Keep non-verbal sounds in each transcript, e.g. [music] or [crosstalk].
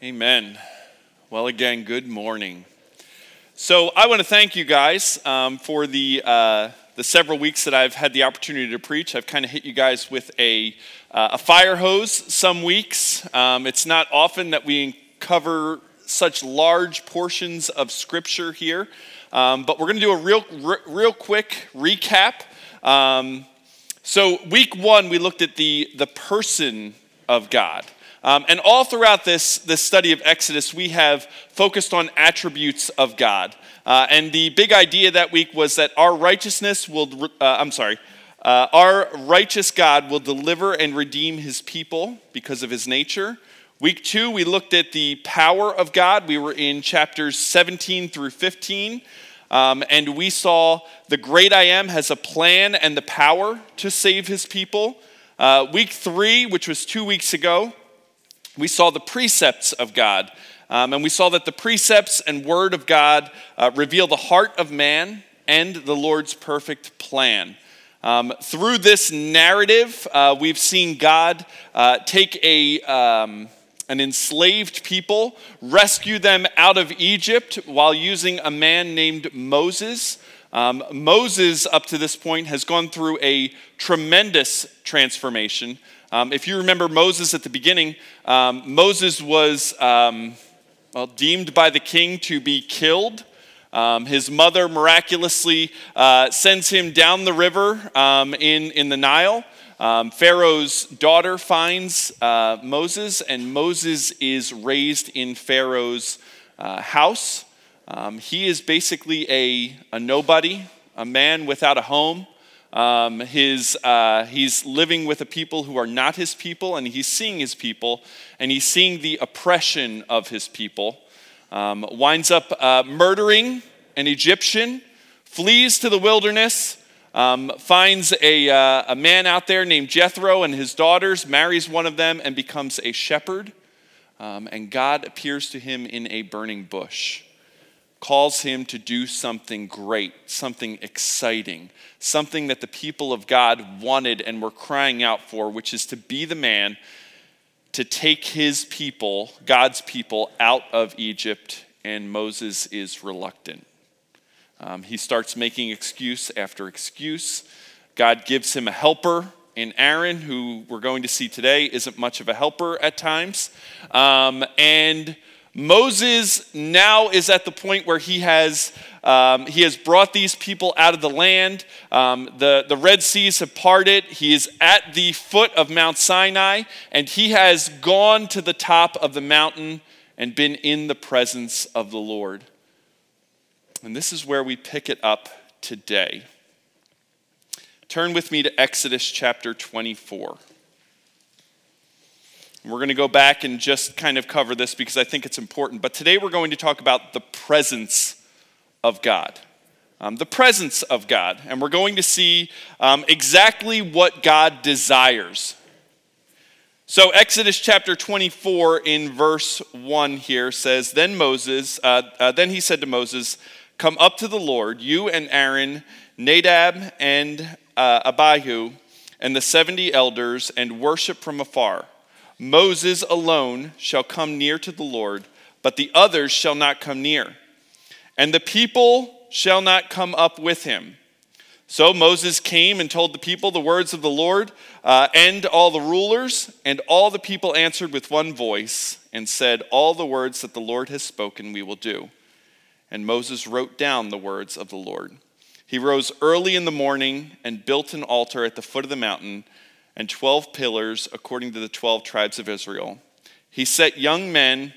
Amen. Well, again, good morning. So, I want to thank you guys um, for the, uh, the several weeks that I've had the opportunity to preach. I've kind of hit you guys with a, uh, a fire hose some weeks. Um, it's not often that we cover such large portions of Scripture here, um, but we're going to do a real, r- real quick recap. Um, so, week one, we looked at the, the person of God. Um, and all throughout this, this study of Exodus, we have focused on attributes of God. Uh, and the big idea that week was that our righteousness will, uh, I'm sorry, uh, our righteous God will deliver and redeem his people because of his nature. Week two, we looked at the power of God. We were in chapters 17 through 15. Um, and we saw the great I am has a plan and the power to save his people. Uh, week three, which was two weeks ago, we saw the precepts of God. Um, and we saw that the precepts and word of God uh, reveal the heart of man and the Lord's perfect plan. Um, through this narrative, uh, we've seen God uh, take a, um, an enslaved people, rescue them out of Egypt while using a man named Moses. Um, Moses, up to this point, has gone through a tremendous transformation. Um, if you remember Moses at the beginning, um, Moses was um, well, deemed by the king to be killed. Um, his mother miraculously uh, sends him down the river um, in, in the Nile. Um, Pharaoh's daughter finds uh, Moses, and Moses is raised in Pharaoh's uh, house. he is basically a, a nobody, a man without a home. Um, his, uh, he's living with a people who are not his people, and he's seeing his people, and he's seeing the oppression of his people. Um, winds up uh, murdering an Egyptian, flees to the wilderness, um, finds a, uh, a man out there named Jethro and his daughters, marries one of them, and becomes a shepherd. Um, and God appears to him in a burning bush calls him to do something great, something exciting, something that the people of God wanted and were crying out for, which is to be the man to take his people, God's people, out of Egypt, and Moses is reluctant. Um, he starts making excuse after excuse. God gives him a helper in Aaron, who we're going to see today isn't much of a helper at times. Um, and Moses now is at the point where he has, um, he has brought these people out of the land. Um, the, the Red Seas have parted. He is at the foot of Mount Sinai, and he has gone to the top of the mountain and been in the presence of the Lord. And this is where we pick it up today. Turn with me to Exodus chapter 24. We're going to go back and just kind of cover this because I think it's important. But today we're going to talk about the presence of God. Um, the presence of God. And we're going to see um, exactly what God desires. So, Exodus chapter 24, in verse 1 here says, Then Moses, uh, uh, then he said to Moses, Come up to the Lord, you and Aaron, Nadab and uh, Abihu, and the 70 elders, and worship from afar. Moses alone shall come near to the Lord, but the others shall not come near. And the people shall not come up with him. So Moses came and told the people the words of the Lord uh, and all the rulers, and all the people answered with one voice and said, All the words that the Lord has spoken we will do. And Moses wrote down the words of the Lord. He rose early in the morning and built an altar at the foot of the mountain and 12 pillars according to the 12 tribes of Israel. He set young men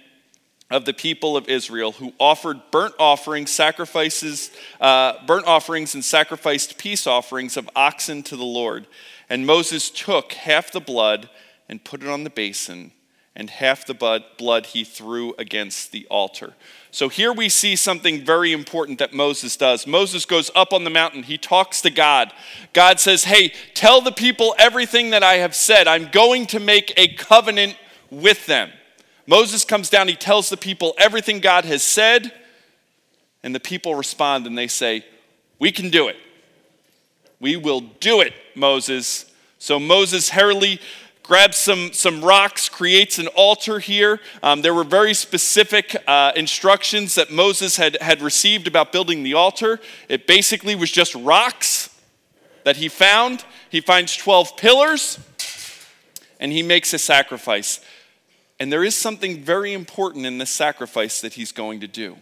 of the people of Israel who offered burnt offerings, sacrifices, uh, burnt offerings, and sacrificed peace offerings of oxen to the Lord. And Moses took half the blood and put it on the basin and half the blood he threw against the altar. So here we see something very important that Moses does. Moses goes up on the mountain, he talks to God. God says, Hey, tell the people everything that I have said. I'm going to make a covenant with them. Moses comes down, he tells the people everything God has said, and the people respond and they say, We can do it. We will do it, Moses. So Moses hurriedly grabs some, some rocks, creates an altar here. Um, there were very specific uh, instructions that Moses had, had received about building the altar. It basically was just rocks that he found. He finds 12 pillars and he makes a sacrifice. And there is something very important in this sacrifice that he's going to do.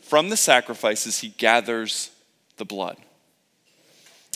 From the sacrifices, he gathers the blood.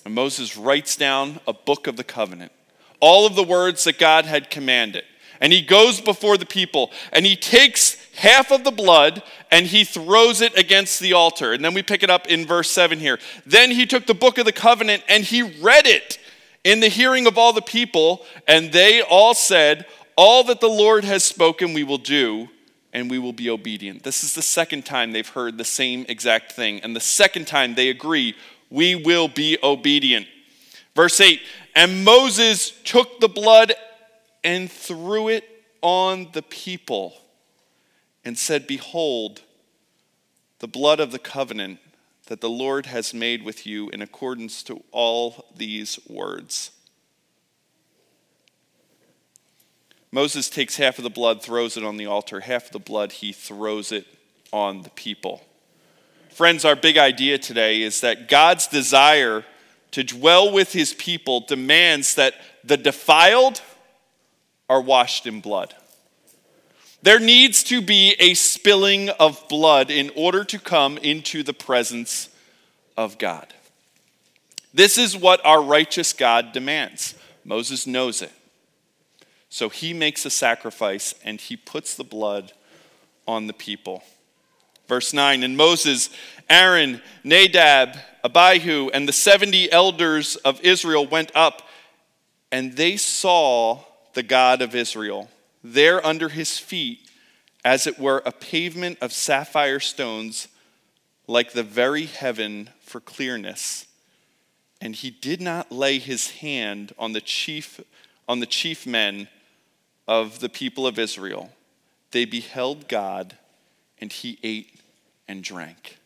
And Moses writes down a book of the covenant, all of the words that God had commanded. And he goes before the people and he takes half of the blood and he throws it against the altar. And then we pick it up in verse 7 here. Then he took the book of the covenant and he read it in the hearing of all the people, and they all said, All that the Lord has spoken, we will do, and we will be obedient. This is the second time they've heard the same exact thing, and the second time they agree, We will be obedient. Verse 8 And Moses took the blood and threw it on the people and said, Behold, the blood of the covenant that the Lord has made with you in accordance to all these words. Moses takes half of the blood, throws it on the altar. Half of the blood, he throws it on the people. Friends, our big idea today is that God's desire to dwell with his people demands that the defiled are washed in blood. There needs to be a spilling of blood in order to come into the presence of God. This is what our righteous God demands. Moses knows it. So he makes a sacrifice and he puts the blood on the people. Verse 9 And Moses, Aaron, Nadab, Abihu, and the 70 elders of Israel went up, and they saw the God of Israel there under his feet, as it were a pavement of sapphire stones, like the very heaven for clearness. And he did not lay his hand on the chief, on the chief men of the people of Israel. They beheld God, and he ate and drank.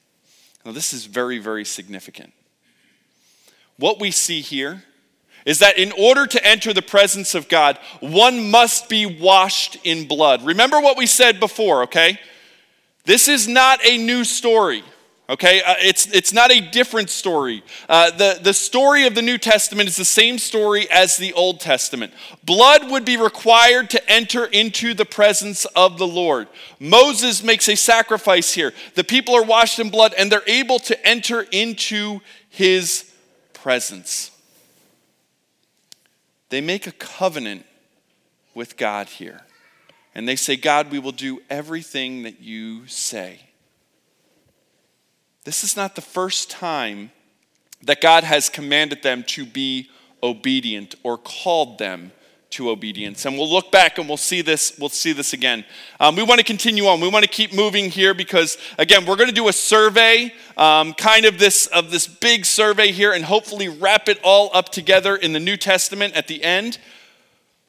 Now, this is very, very significant. What we see here is that in order to enter the presence of God, one must be washed in blood. Remember what we said before, okay? This is not a new story. Okay, uh, it's, it's not a different story. Uh, the, the story of the New Testament is the same story as the Old Testament. Blood would be required to enter into the presence of the Lord. Moses makes a sacrifice here. The people are washed in blood and they're able to enter into his presence. They make a covenant with God here. And they say, God, we will do everything that you say. This is not the first time that God has commanded them to be obedient or called them to obedience. And we'll look back and we'll see this, we'll see this again. Um, we want to continue on. We want to keep moving here because again, we're going to do a survey, um, kind of this of this big survey here, and hopefully wrap it all up together in the New Testament at the end.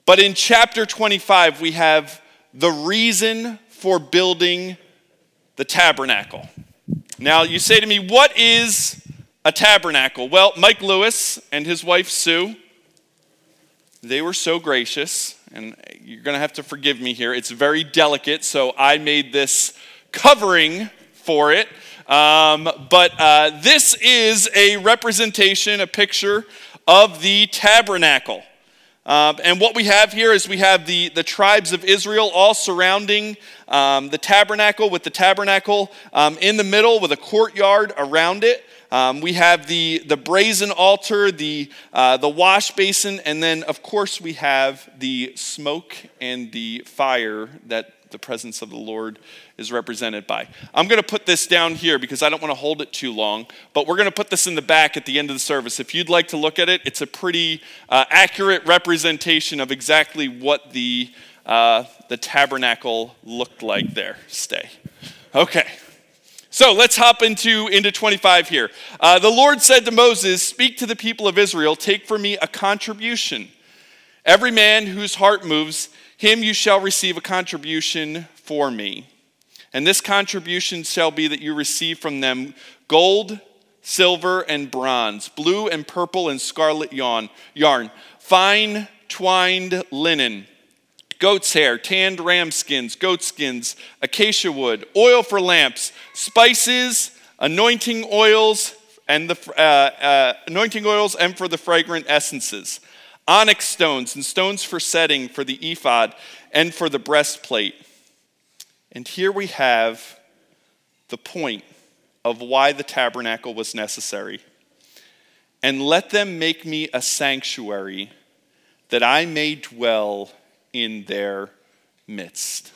But in chapter 25, we have the reason for building the tabernacle. Now, you say to me, what is a tabernacle? Well, Mike Lewis and his wife Sue they were so gracious, and you're going to have to forgive me here. It's very delicate, so I made this covering for it. Um, but uh, this is a representation, a picture of the tabernacle. Uh, and what we have here is we have the, the tribes of Israel all surrounding um, the tabernacle, with the tabernacle um, in the middle, with a courtyard around it. Um, we have the, the brazen altar, the, uh, the wash basin, and then, of course, we have the smoke and the fire that the presence of the Lord is represented by. I'm going to put this down here because I don't want to hold it too long, but we're going to put this in the back at the end of the service. If you'd like to look at it, it's a pretty uh, accurate representation of exactly what the, uh, the tabernacle looked like there. Stay. Okay. So let's hop into, into 25 here. Uh, the Lord said to Moses, Speak to the people of Israel, take for me a contribution. Every man whose heart moves, him you shall receive a contribution for me. And this contribution shall be that you receive from them gold, silver, and bronze, blue and purple and scarlet yarn, yarn fine twined linen, goat's hair, tanned ram skins, goat skins, acacia wood, oil for lamps, spices, anointing oils, and the uh, uh, anointing oils, and for the fragrant essences, onyx stones and stones for setting for the ephod and for the breastplate. And here we have the point of why the tabernacle was necessary. And let them make me a sanctuary that I may dwell in their midst.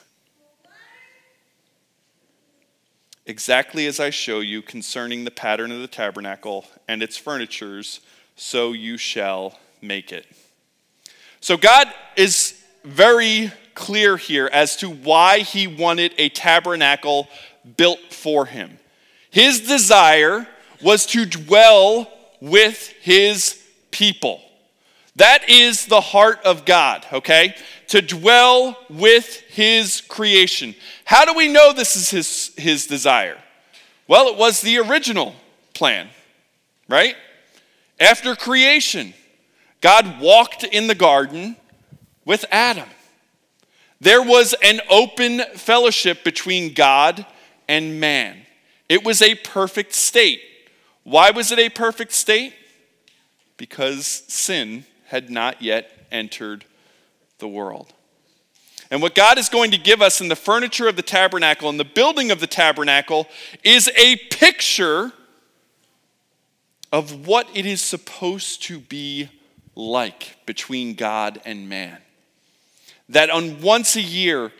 Exactly as I show you concerning the pattern of the tabernacle and its furnitures, so you shall make it. So God is very clear here as to why he wanted a tabernacle built for him. His desire was to dwell with his people. That is the heart of God, okay? To dwell with his creation. How do we know this is his, his desire? Well, it was the original plan, right? After creation, God walked in the garden with Adam. There was an open fellowship between God and man. It was a perfect state. Why was it a perfect state? Because sin had not yet entered the world. And what God is going to give us in the furniture of the tabernacle and the building of the tabernacle is a picture of what it is supposed to be like between God and man. That on once a year,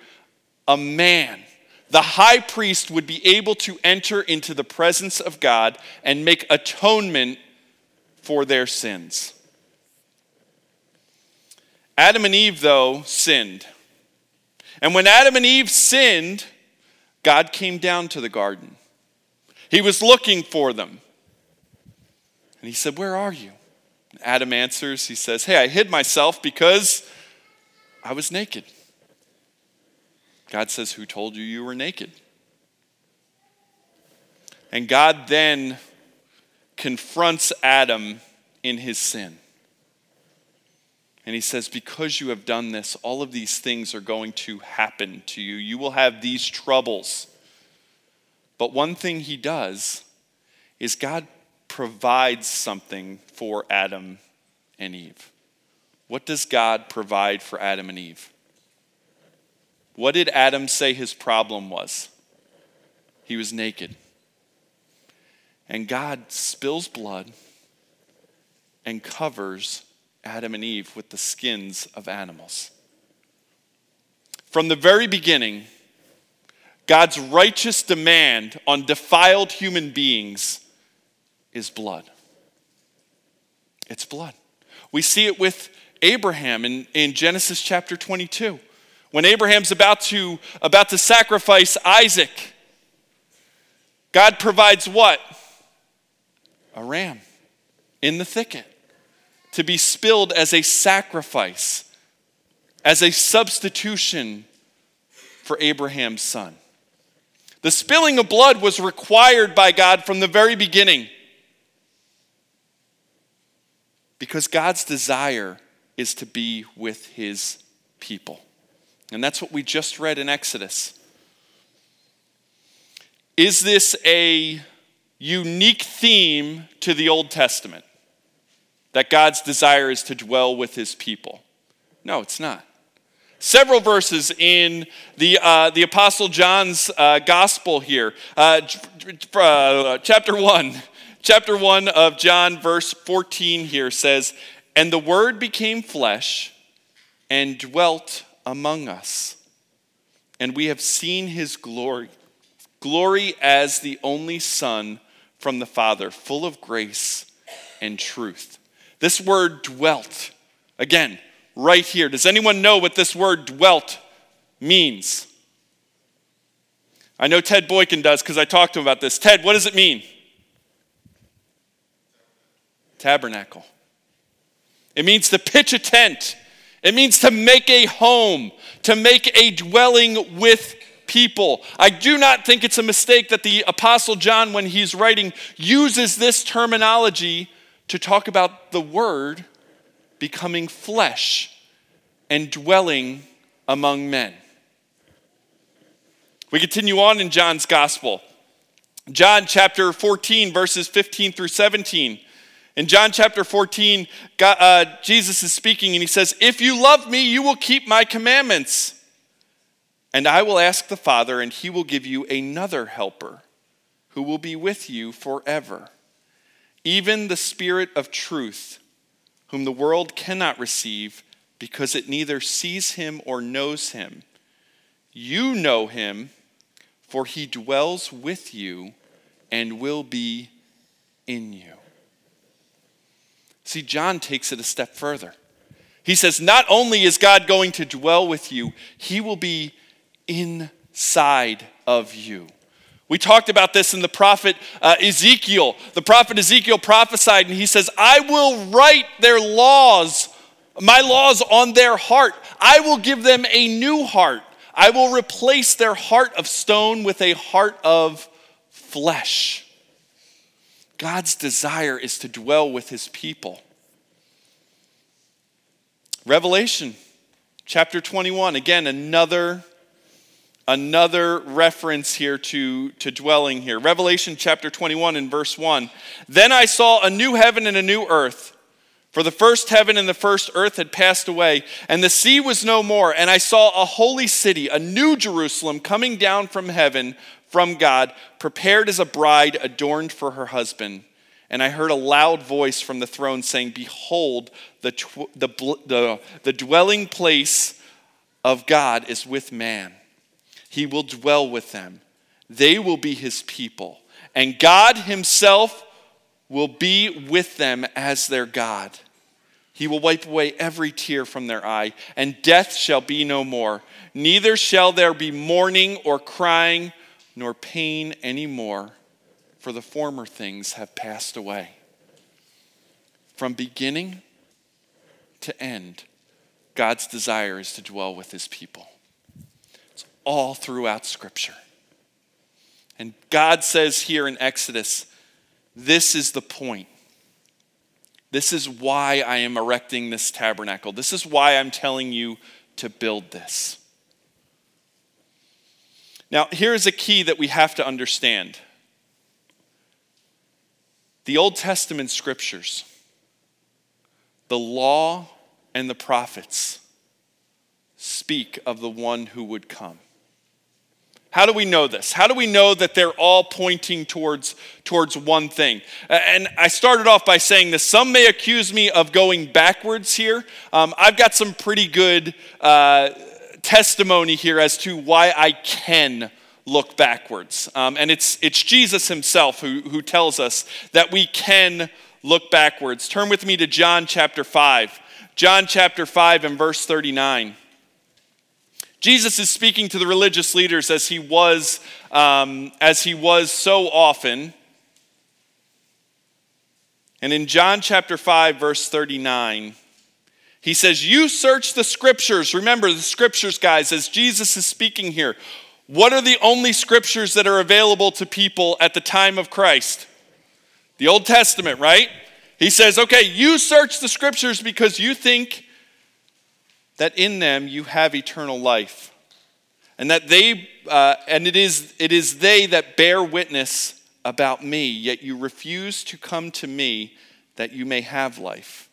a man the high priest would be able to enter into the presence of God and make atonement for their sins. Adam and Eve, though, sinned. And when Adam and Eve sinned, God came down to the garden. He was looking for them. And he said, Where are you? Adam answers, He says, Hey, I hid myself because I was naked. God says, Who told you you were naked? And God then confronts Adam in his sin. And he says, Because you have done this, all of these things are going to happen to you. You will have these troubles. But one thing he does is God provides something for Adam and Eve. What does God provide for Adam and Eve? What did Adam say his problem was? He was naked. And God spills blood and covers Adam and Eve with the skins of animals. From the very beginning, God's righteous demand on defiled human beings is blood. It's blood. We see it with Abraham in, in Genesis chapter 22. When Abraham's about to, about to sacrifice Isaac, God provides what? A ram in the thicket to be spilled as a sacrifice, as a substitution for Abraham's son. The spilling of blood was required by God from the very beginning because God's desire is to be with his people. And that's what we just read in Exodus. Is this a unique theme to the Old Testament? That God's desire is to dwell with his people? No, it's not. Several verses in the, uh, the Apostle John's uh, gospel here. Uh, uh chapter 1. Chapter 1 of John, verse 14 here says, And the Word became flesh and dwelt among us. And we have seen his glory, glory as the only Son from the Father, full of grace and truth. This word dwelt, again, right here. Does anyone know what this word dwelt means? I know Ted Boykin does because I talked to him about this. Ted, what does it mean? Tabernacle. It means to pitch a tent it means to make a home, to make a dwelling with people. I do not think it's a mistake that the Apostle John, when he's writing, uses this terminology to talk about the Word becoming flesh and dwelling among men. We continue on in John's gospel. John chapter 14, verses 15 through 17. In John chapter 14, God, uh, Jesus is speaking and he says, If you love me, you will keep my commandments. And I will ask the Father, and he will give you another helper who will be with you forever. Even the Spirit of truth, whom the world cannot receive because it neither sees him or knows him. You know him, for he dwells with you and will be in you. See, John takes it a step further. He says, Not only is God going to dwell with you, he will be inside of you. We talked about this in the prophet uh, Ezekiel. The prophet Ezekiel prophesied, and he says, I will write their laws, my laws on their heart. I will give them a new heart. I will replace their heart of stone with a heart of flesh. God's desire is to dwell with his people. Revelation chapter 21, again, another another reference here to, to dwelling here. Revelation chapter 21 and verse 1. Then I saw a new heaven and a new earth. For the first heaven and the first earth had passed away, and the sea was no more. And I saw a holy city, a new Jerusalem, coming down from heaven from God, prepared as a bride adorned for her husband. And I heard a loud voice from the throne saying, Behold, the, tw- the, the, the dwelling place of God is with man he will dwell with them. They will be his people. And God himself will be with them as their God. He will wipe away every tear from their eye, and death shall be no more. Neither shall there be mourning or crying, nor pain any more, for the former things have passed away. From beginning to end, God's desire is to dwell with his people It's all throughout Scripture. And God says here in Exodus, this is the point. This is why I am erecting this tabernacle. This is why I'm telling you to build this. Now, here's a key that we have to understand the Old Testament scriptures, the law and the prophets speak of the one who would come. How do we know this? How do we know that they're all pointing towards, towards one thing? And I started off by saying this. Some may accuse me of going backwards here. Um, I've got some pretty good uh, testimony here as to why I can look backwards. Um, and it's, it's Jesus himself who, who tells us that we can look backwards. Turn with me to John chapter 5. John chapter 5 and verse 39. Jesus is speaking to the religious leaders as he was, um, as he was so often. And in John chapter 5, verse 39, he says, You search the scriptures. Remember the scriptures, guys, as Jesus is speaking here. What are the only scriptures that are available to people at the time of Christ? The Old Testament, right? He says, Okay, you search the scriptures because you think that in them you have eternal life. And that they, uh, and it is, it is they that bear witness about me, yet you refuse to come to me that you may have life.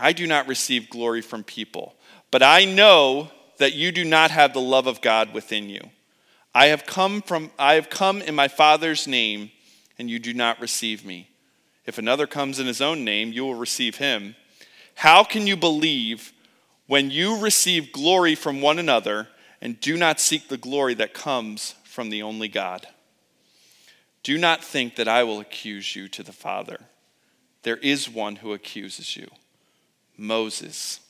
I do not receive glory from people, but I know that you do not have the love of God within you. I have come from I have come in my Father's name, and you do not receive me. If another comes in his own name, you will receive him. How can you believe when you receive glory from one another and do not seek the glory that comes from the only God. Do not think that I will accuse you to the Father. There is one who accuses you Moses,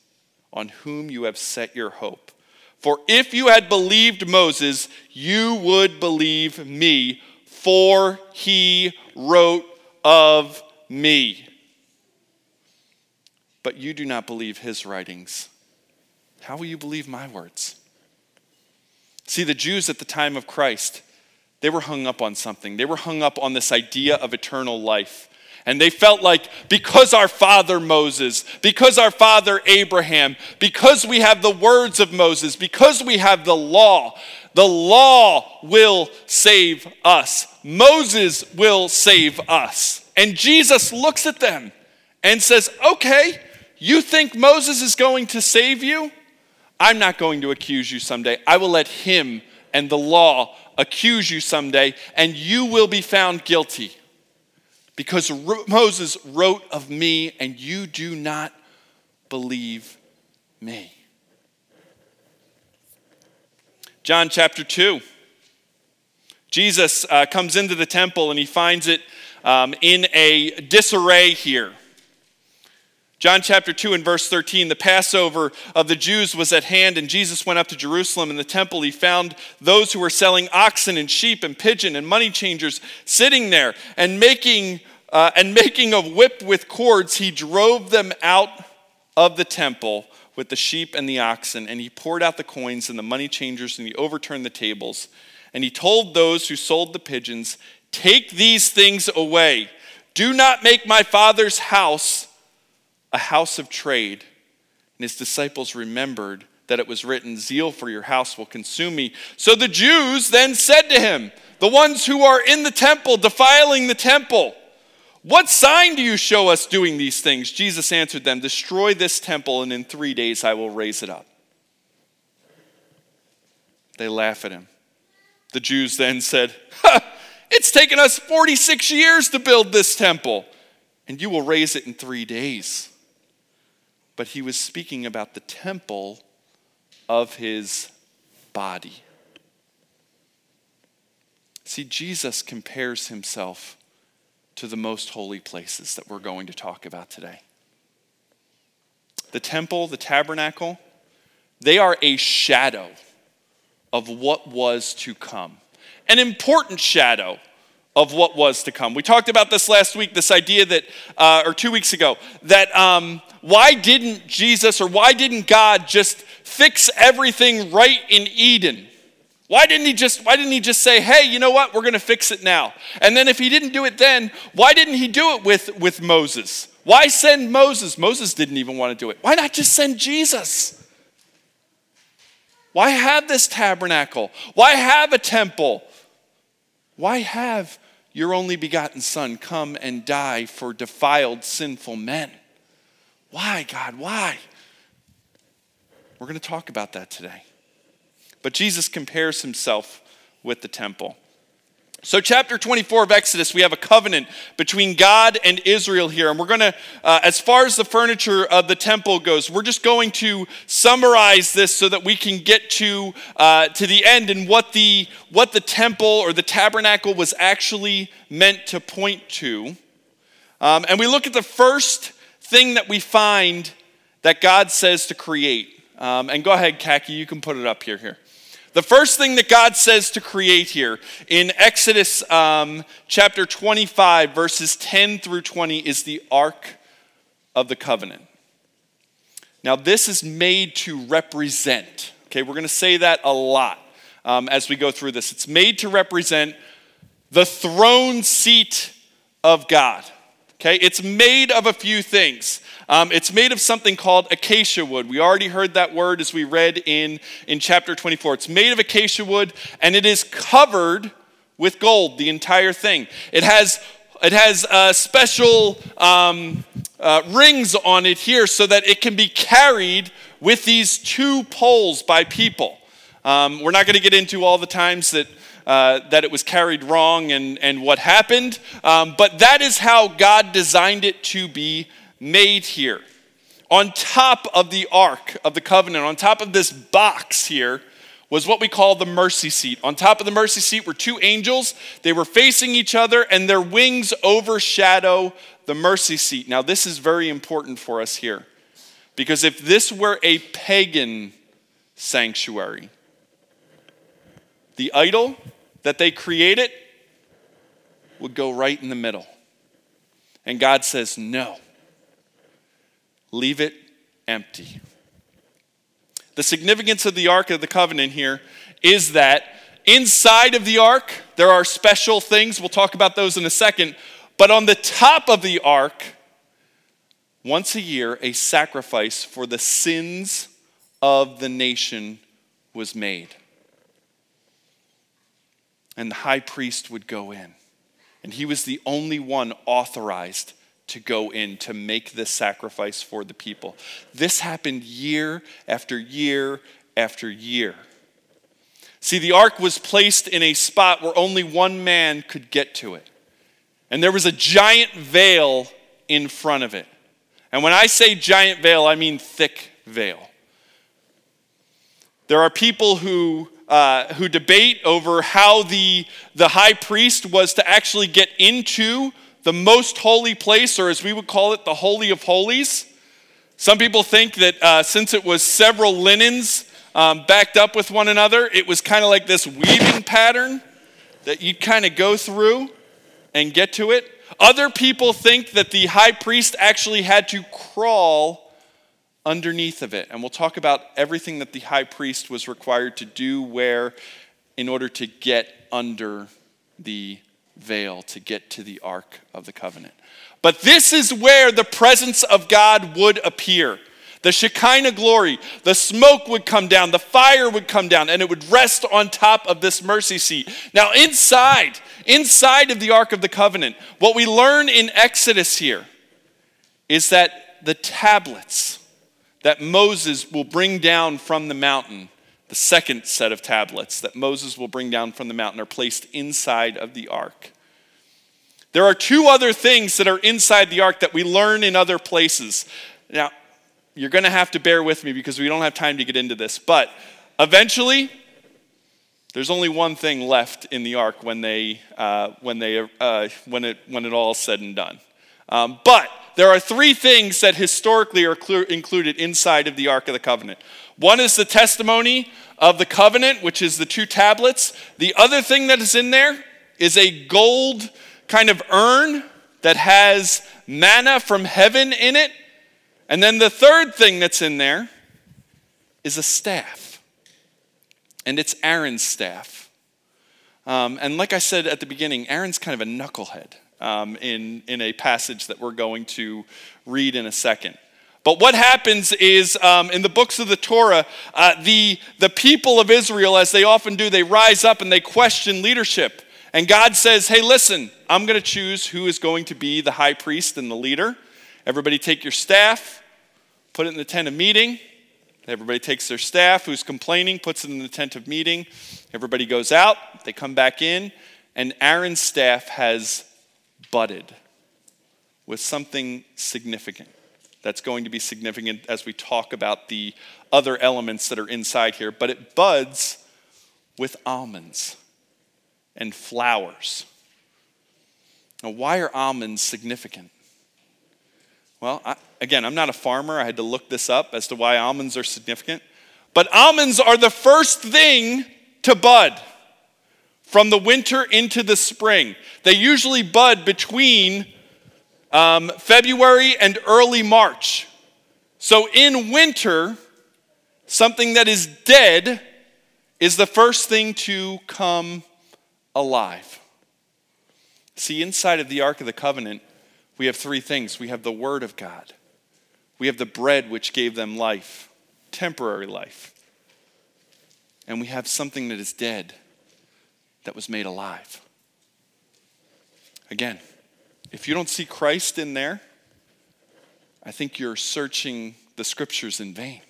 on whom you have set your hope. For if you had believed Moses, you would believe me, for he wrote of me. But you do not believe his writings. How will you believe my words? See, the Jews at the time of Christ, they were hung up on something. They were hung up on this idea of eternal life. And they felt like because our father Moses, because our father Abraham, because we have the words of Moses, because we have the law, the law will save us. Moses will save us. And Jesus looks at them and says, Okay, you think Moses is going to save you? I'm not going to accuse you someday. I will let him and the law accuse you someday, and you will be found guilty. Because Moses wrote of me, and you do not believe me. John chapter 2. Jesus uh, comes into the temple and he finds it um, in a disarray here. John chapter 2 and verse 13 the Passover of the Jews was at hand, and Jesus went up to Jerusalem. In the temple, he found those who were selling oxen and sheep and pigeon and money changers sitting there and making, uh, and making a whip with cords. He drove them out of the temple with the sheep and the oxen, and he poured out the coins and the money changers, and he overturned the tables. And he told those who sold the pigeons, Take these things away. Do not make my father's house a house of trade. And his disciples remembered that it was written, Zeal for your house will consume me. So the Jews then said to him, The ones who are in the temple, defiling the temple, What sign do you show us doing these things? Jesus answered them, Destroy this temple, and in three days I will raise it up. They laugh at him. The Jews then said, It's taken us 46 years to build this temple, and you will raise it in three days but he was speaking about the temple of his body. See, Jesus compares himself to the most holy places that we're going to talk about today. The temple, the tabernacle, they are a shadow of what was to come, an important shadow of what was to come. We talked about this last week, this idea that, uh, or two weeks ago, that um, why didn't Jesus or why didn't God just fix everything right in Eden? Why didn't he just why didn't he just say, "Hey, you know what? We're going to fix it now." And then if he didn't do it then, why didn't he do it with with Moses? Why send Moses? Moses didn't even want to do it. Why not just send Jesus? Why have this tabernacle? Why have a temple? Why have your only begotten son come and die for defiled sinful men? Why, God? Why? We're going to talk about that today. But Jesus compares himself with the temple. So, chapter 24 of Exodus, we have a covenant between God and Israel here. And we're going to, uh, as far as the furniture of the temple goes, we're just going to summarize this so that we can get to, uh, to the end and what the, what the temple or the tabernacle was actually meant to point to. Um, and we look at the first thing that we find that God says to create. Um, and go ahead, Kaki, you can put it up here. Here. The first thing that God says to create here in Exodus um, chapter 25, verses 10 through 20, is the Ark of the Covenant. Now, this is made to represent, okay, we're going to say that a lot um, as we go through this. It's made to represent the throne seat of God. Okay, it's made of a few things. Um, it's made of something called acacia wood. We already heard that word as we read in, in chapter 24. It's made of acacia wood and it is covered with gold, the entire thing. It has, it has uh, special um, uh, rings on it here so that it can be carried with these two poles by people. Um, we're not going to get into all the times that uh, that it was carried wrong and, and what happened. Um, but that is how God designed it to be made here. On top of the Ark of the Covenant, on top of this box here, was what we call the mercy seat. On top of the mercy seat were two angels. They were facing each other, and their wings overshadow the mercy seat. Now, this is very important for us here because if this were a pagan sanctuary, the idol that they created would go right in the middle. And God says, No, leave it empty. The significance of the Ark of the Covenant here is that inside of the Ark, there are special things. We'll talk about those in a second. But on the top of the ark, once a year, a sacrifice for the sins of the nation was made. And the high priest would go in. And he was the only one authorized to go in to make this sacrifice for the people. This happened year after year after year. See, the ark was placed in a spot where only one man could get to it. And there was a giant veil in front of it. And when I say giant veil, I mean thick veil. There are people who, uh, who debate over how the, the high priest was to actually get into the most holy place, or as we would call it, the Holy of Holies. Some people think that uh, since it was several linens um, backed up with one another, it was kind of like this weaving pattern that you'd kind of go through and get to it. Other people think that the high priest actually had to crawl underneath of it. And we'll talk about everything that the high priest was required to do where in order to get under the veil to get to the Ark of the Covenant. But this is where the presence of God would appear. The Shekinah glory, the smoke would come down, the fire would come down, and it would rest on top of this mercy seat. Now, inside, inside of the Ark of the Covenant, what we learn in Exodus here is that the tablets that Moses will bring down from the mountain, the second set of tablets that Moses will bring down from the mountain, are placed inside of the ark. There are two other things that are inside the ark that we learn in other places. Now, you're going to have to bear with me because we don't have time to get into this. But eventually, there's only one thing left in the ark when they uh, when they uh, when it when it all said and done. Um, but there are three things that historically are clear, included inside of the ark of the covenant. One is the testimony of the covenant, which is the two tablets. The other thing that is in there is a gold kind of urn that has manna from heaven in it and then the third thing that's in there is a staff, and it's Aaron's staff. Um, and like I said at the beginning, Aaron's kind of a knucklehead um, in, in a passage that we're going to read in a second. But what happens is um, in the books of the Torah, uh, the, the people of Israel, as they often do, they rise up and they question leadership. And God says, hey, listen, I'm going to choose who is going to be the high priest and the leader. Everybody take your staff, put it in the tent of meeting. Everybody takes their staff who's complaining, puts it in the tent of meeting. Everybody goes out, they come back in, and Aaron's staff has budded with something significant. That's going to be significant as we talk about the other elements that are inside here, but it buds with almonds and flowers. Now, why are almonds significant? Well, I, again, I'm not a farmer. I had to look this up as to why almonds are significant. But almonds are the first thing to bud from the winter into the spring. They usually bud between um, February and early March. So in winter, something that is dead is the first thing to come alive. See, inside of the Ark of the Covenant, we have three things we have the Word of God, we have the bread which gave them life, temporary life, and we have something that is dead that was made alive. Again, if you don't see Christ in there, I think you're searching the scriptures in vain.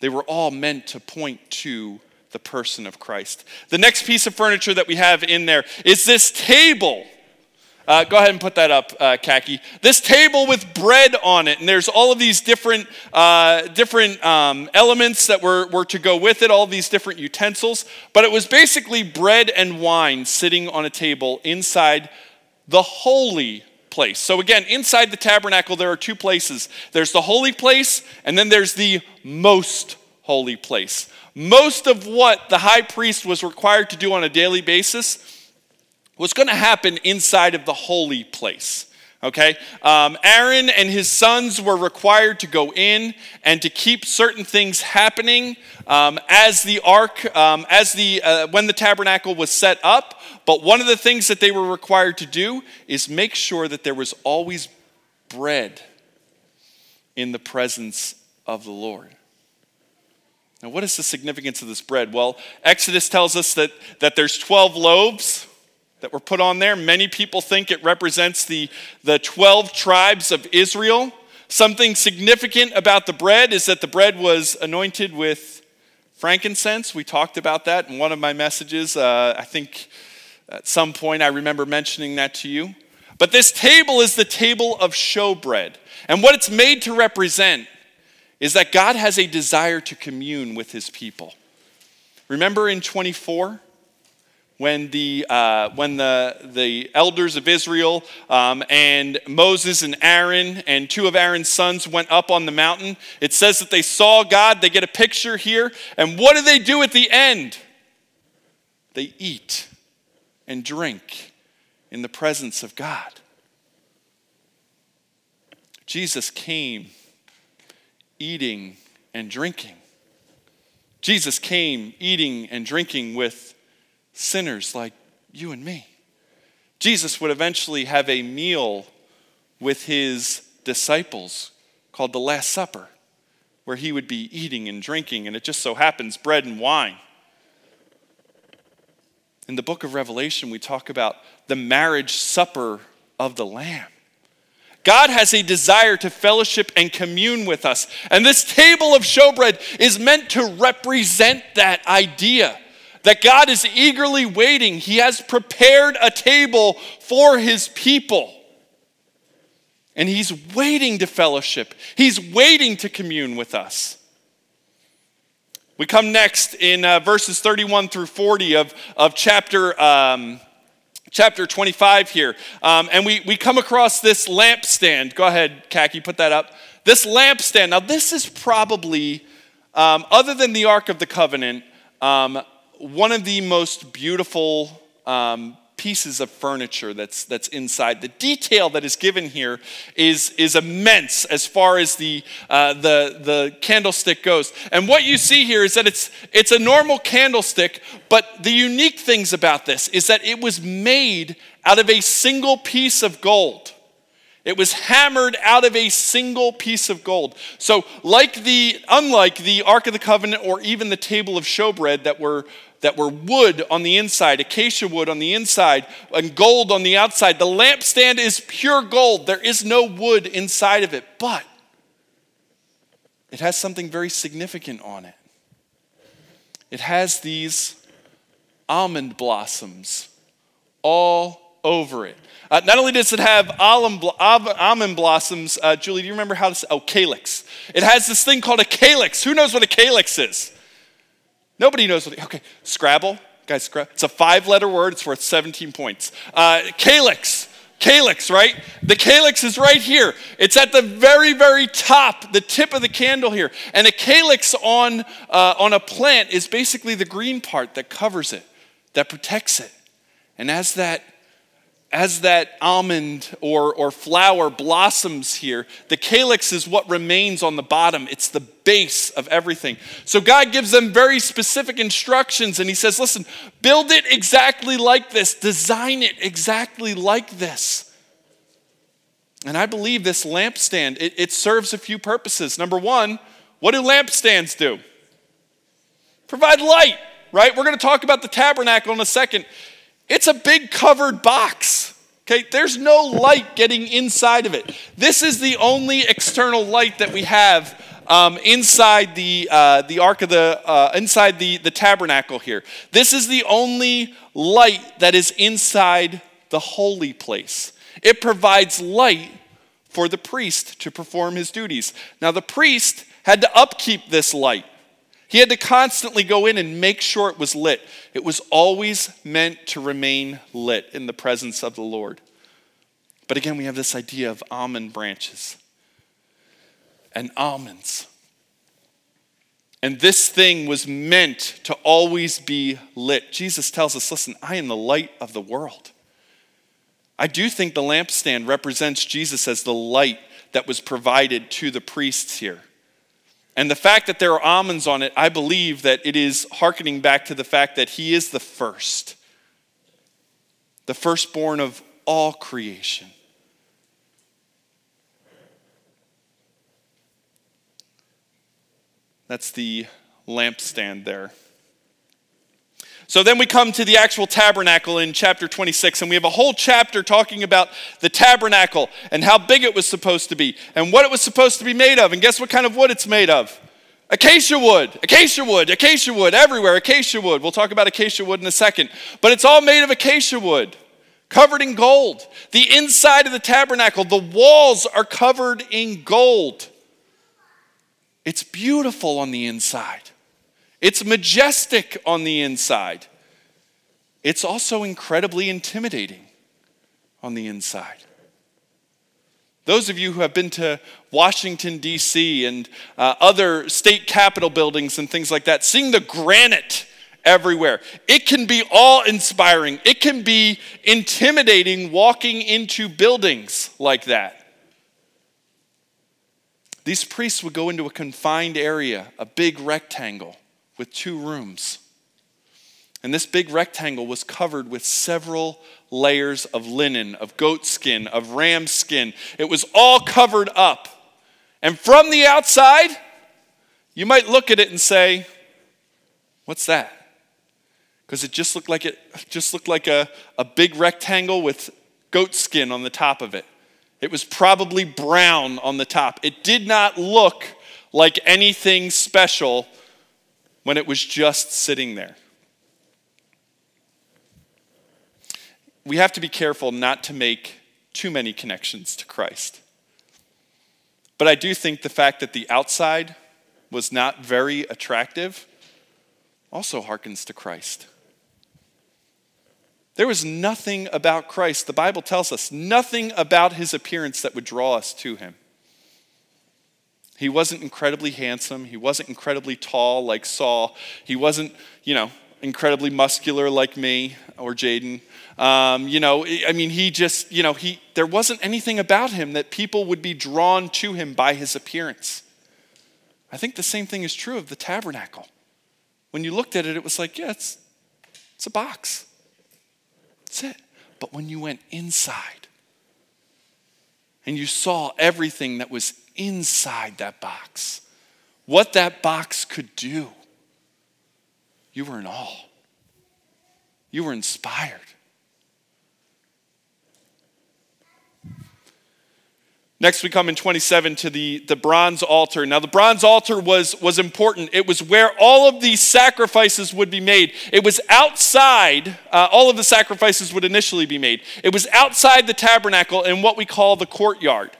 They were all meant to point to the person of Christ. The next piece of furniture that we have in there is this table uh, go ahead and put that up, uh, Khaki. This table with bread on it, and there's all of these different, uh, different um, elements that were, were to go with it, all these different utensils. But it was basically bread and wine sitting on a table inside the holy place. So, again, inside the tabernacle, there are two places there's the holy place, and then there's the most holy place. Most of what the high priest was required to do on a daily basis was going to happen inside of the holy place. Okay? Um, Aaron and his sons were required to go in and to keep certain things happening um, as the ark, um, as the, uh, when the tabernacle was set up. But one of the things that they were required to do is make sure that there was always bread in the presence of the Lord. Now, what is the significance of this bread? Well, Exodus tells us that, that there's 12 loaves that were put on there. Many people think it represents the, the 12 tribes of Israel. Something significant about the bread is that the bread was anointed with frankincense. We talked about that in one of my messages. Uh, I think at some point I remember mentioning that to you. But this table is the table of showbread. And what it's made to represent is that God has a desire to commune with his people. Remember in 24? When the, uh, when the, the elders of Israel um, and Moses and Aaron and two of Aaron's sons went up on the mountain. It says that they saw God. They get a picture here. And what do they do at the end? They eat and drink in the presence of God. Jesus came eating and drinking. Jesus came eating and drinking with sinners like you and me. Jesus would eventually have a meal with his disciples called the Last Supper, where he would be eating and drinking, and it just so happens bread and wine. In the book of Revelation, we talk about the marriage supper of the Lamb. God has a desire to fellowship and commune with us. And this table of showbread is meant to represent that idea that God is eagerly waiting. He has prepared a table for his people. And he's waiting to fellowship, he's waiting to commune with us. We come next in uh, verses 31 through 40 of, of chapter, um, chapter 25 here. Um, and we, we come across this lampstand. Go ahead, Khaki, put that up. This lampstand. Now, this is probably, um, other than the Ark of the Covenant, um, one of the most beautiful um, pieces of furniture that's, that's inside. The detail that is given here is, is immense as far as the, uh, the, the candlestick goes. And what you see here is that it's, it's a normal candlestick, but the unique things about this is that it was made out of a single piece of gold. It was hammered out of a single piece of gold. So, like the, unlike the Ark of the Covenant or even the table of showbread that were that were wood on the inside, acacia wood on the inside, and gold on the outside. The lampstand is pure gold. There is no wood inside of it, but it has something very significant on it. It has these almond blossoms all over it. Uh, not only does it have almond blossoms, uh, Julie, do you remember how to say? Oh, calyx. It has this thing called a calyx. Who knows what a calyx is? Nobody knows what, okay, Scrabble, guys, Scrabble. it's a five letter word, it's worth 17 points. Uh, calyx, calyx, right? The calyx is right here. It's at the very, very top, the tip of the candle here. And a calyx on, uh, on a plant is basically the green part that covers it, that protects it. And as that as that almond or, or flower blossoms here, the calyx is what remains on the bottom. It's the base of everything. So God gives them very specific instructions and He says, listen, build it exactly like this, design it exactly like this. And I believe this lampstand, it, it serves a few purposes. Number one, what do lampstands do? Provide light, right? We're going to talk about the tabernacle in a second. It's a big covered box. Okay, there's no light getting inside of it. This is the only external light that we have um, inside the uh, the ark of the uh, inside the the tabernacle here. This is the only light that is inside the holy place. It provides light for the priest to perform his duties. Now the priest had to upkeep this light. He had to constantly go in and make sure it was lit. It was always meant to remain lit in the presence of the Lord. But again, we have this idea of almond branches and almonds. And this thing was meant to always be lit. Jesus tells us listen, I am the light of the world. I do think the lampstand represents Jesus as the light that was provided to the priests here. And the fact that there are almonds on it, I believe that it is hearkening back to the fact that he is the first, the firstborn of all creation. That's the lampstand there. So then we come to the actual tabernacle in chapter 26, and we have a whole chapter talking about the tabernacle and how big it was supposed to be and what it was supposed to be made of. And guess what kind of wood it's made of? Acacia wood, acacia wood, acacia wood, everywhere, acacia wood. We'll talk about acacia wood in a second. But it's all made of acacia wood, covered in gold. The inside of the tabernacle, the walls are covered in gold. It's beautiful on the inside. It's majestic on the inside. It's also incredibly intimidating on the inside. Those of you who have been to Washington, D.C., and uh, other state capitol buildings and things like that, seeing the granite everywhere, it can be awe inspiring. It can be intimidating walking into buildings like that. These priests would go into a confined area, a big rectangle with two rooms. And this big rectangle was covered with several layers of linen, of goat skin, of ram skin. It was all covered up. And from the outside, you might look at it and say, What's that? Because it just looked like it just looked like a, a big rectangle with goat skin on the top of it. It was probably brown on the top. It did not look like anything special when it was just sitting there. We have to be careful not to make too many connections to Christ. But I do think the fact that the outside was not very attractive also harkens to Christ. There was nothing about Christ, the Bible tells us, nothing about his appearance that would draw us to him. He wasn't incredibly handsome. He wasn't incredibly tall like Saul. He wasn't, you know, incredibly muscular like me or Jaden. Um, you know, I mean, he just, you know, he, there wasn't anything about him that people would be drawn to him by his appearance. I think the same thing is true of the tabernacle. When you looked at it, it was like, yeah, it's, it's a box. That's it. But when you went inside and you saw everything that was inside that box, what that box could do, you were in awe. You were inspired. Next, we come in 27 to the, the bronze altar. Now, the bronze altar was, was important. It was where all of these sacrifices would be made. It was outside, uh, all of the sacrifices would initially be made. It was outside the tabernacle in what we call the courtyard.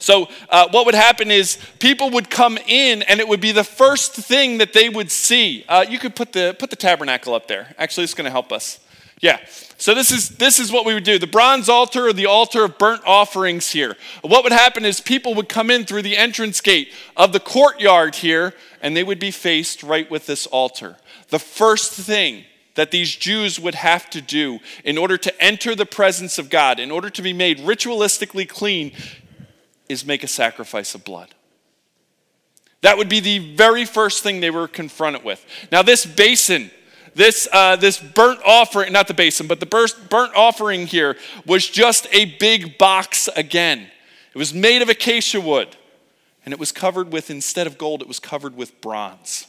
So, uh, what would happen is people would come in, and it would be the first thing that they would see. Uh, you could put the, put the tabernacle up there. Actually, it's going to help us. Yeah. So this is this is what we would do. The bronze altar or the altar of burnt offerings here. What would happen is people would come in through the entrance gate of the courtyard here and they would be faced right with this altar. The first thing that these Jews would have to do in order to enter the presence of God, in order to be made ritualistically clean, is make a sacrifice of blood. That would be the very first thing they were confronted with. Now, this basin, this, uh, this burnt offering, not the basin, but the burnt offering here was just a big box again. It was made of acacia wood, and it was covered with, instead of gold, it was covered with bronze.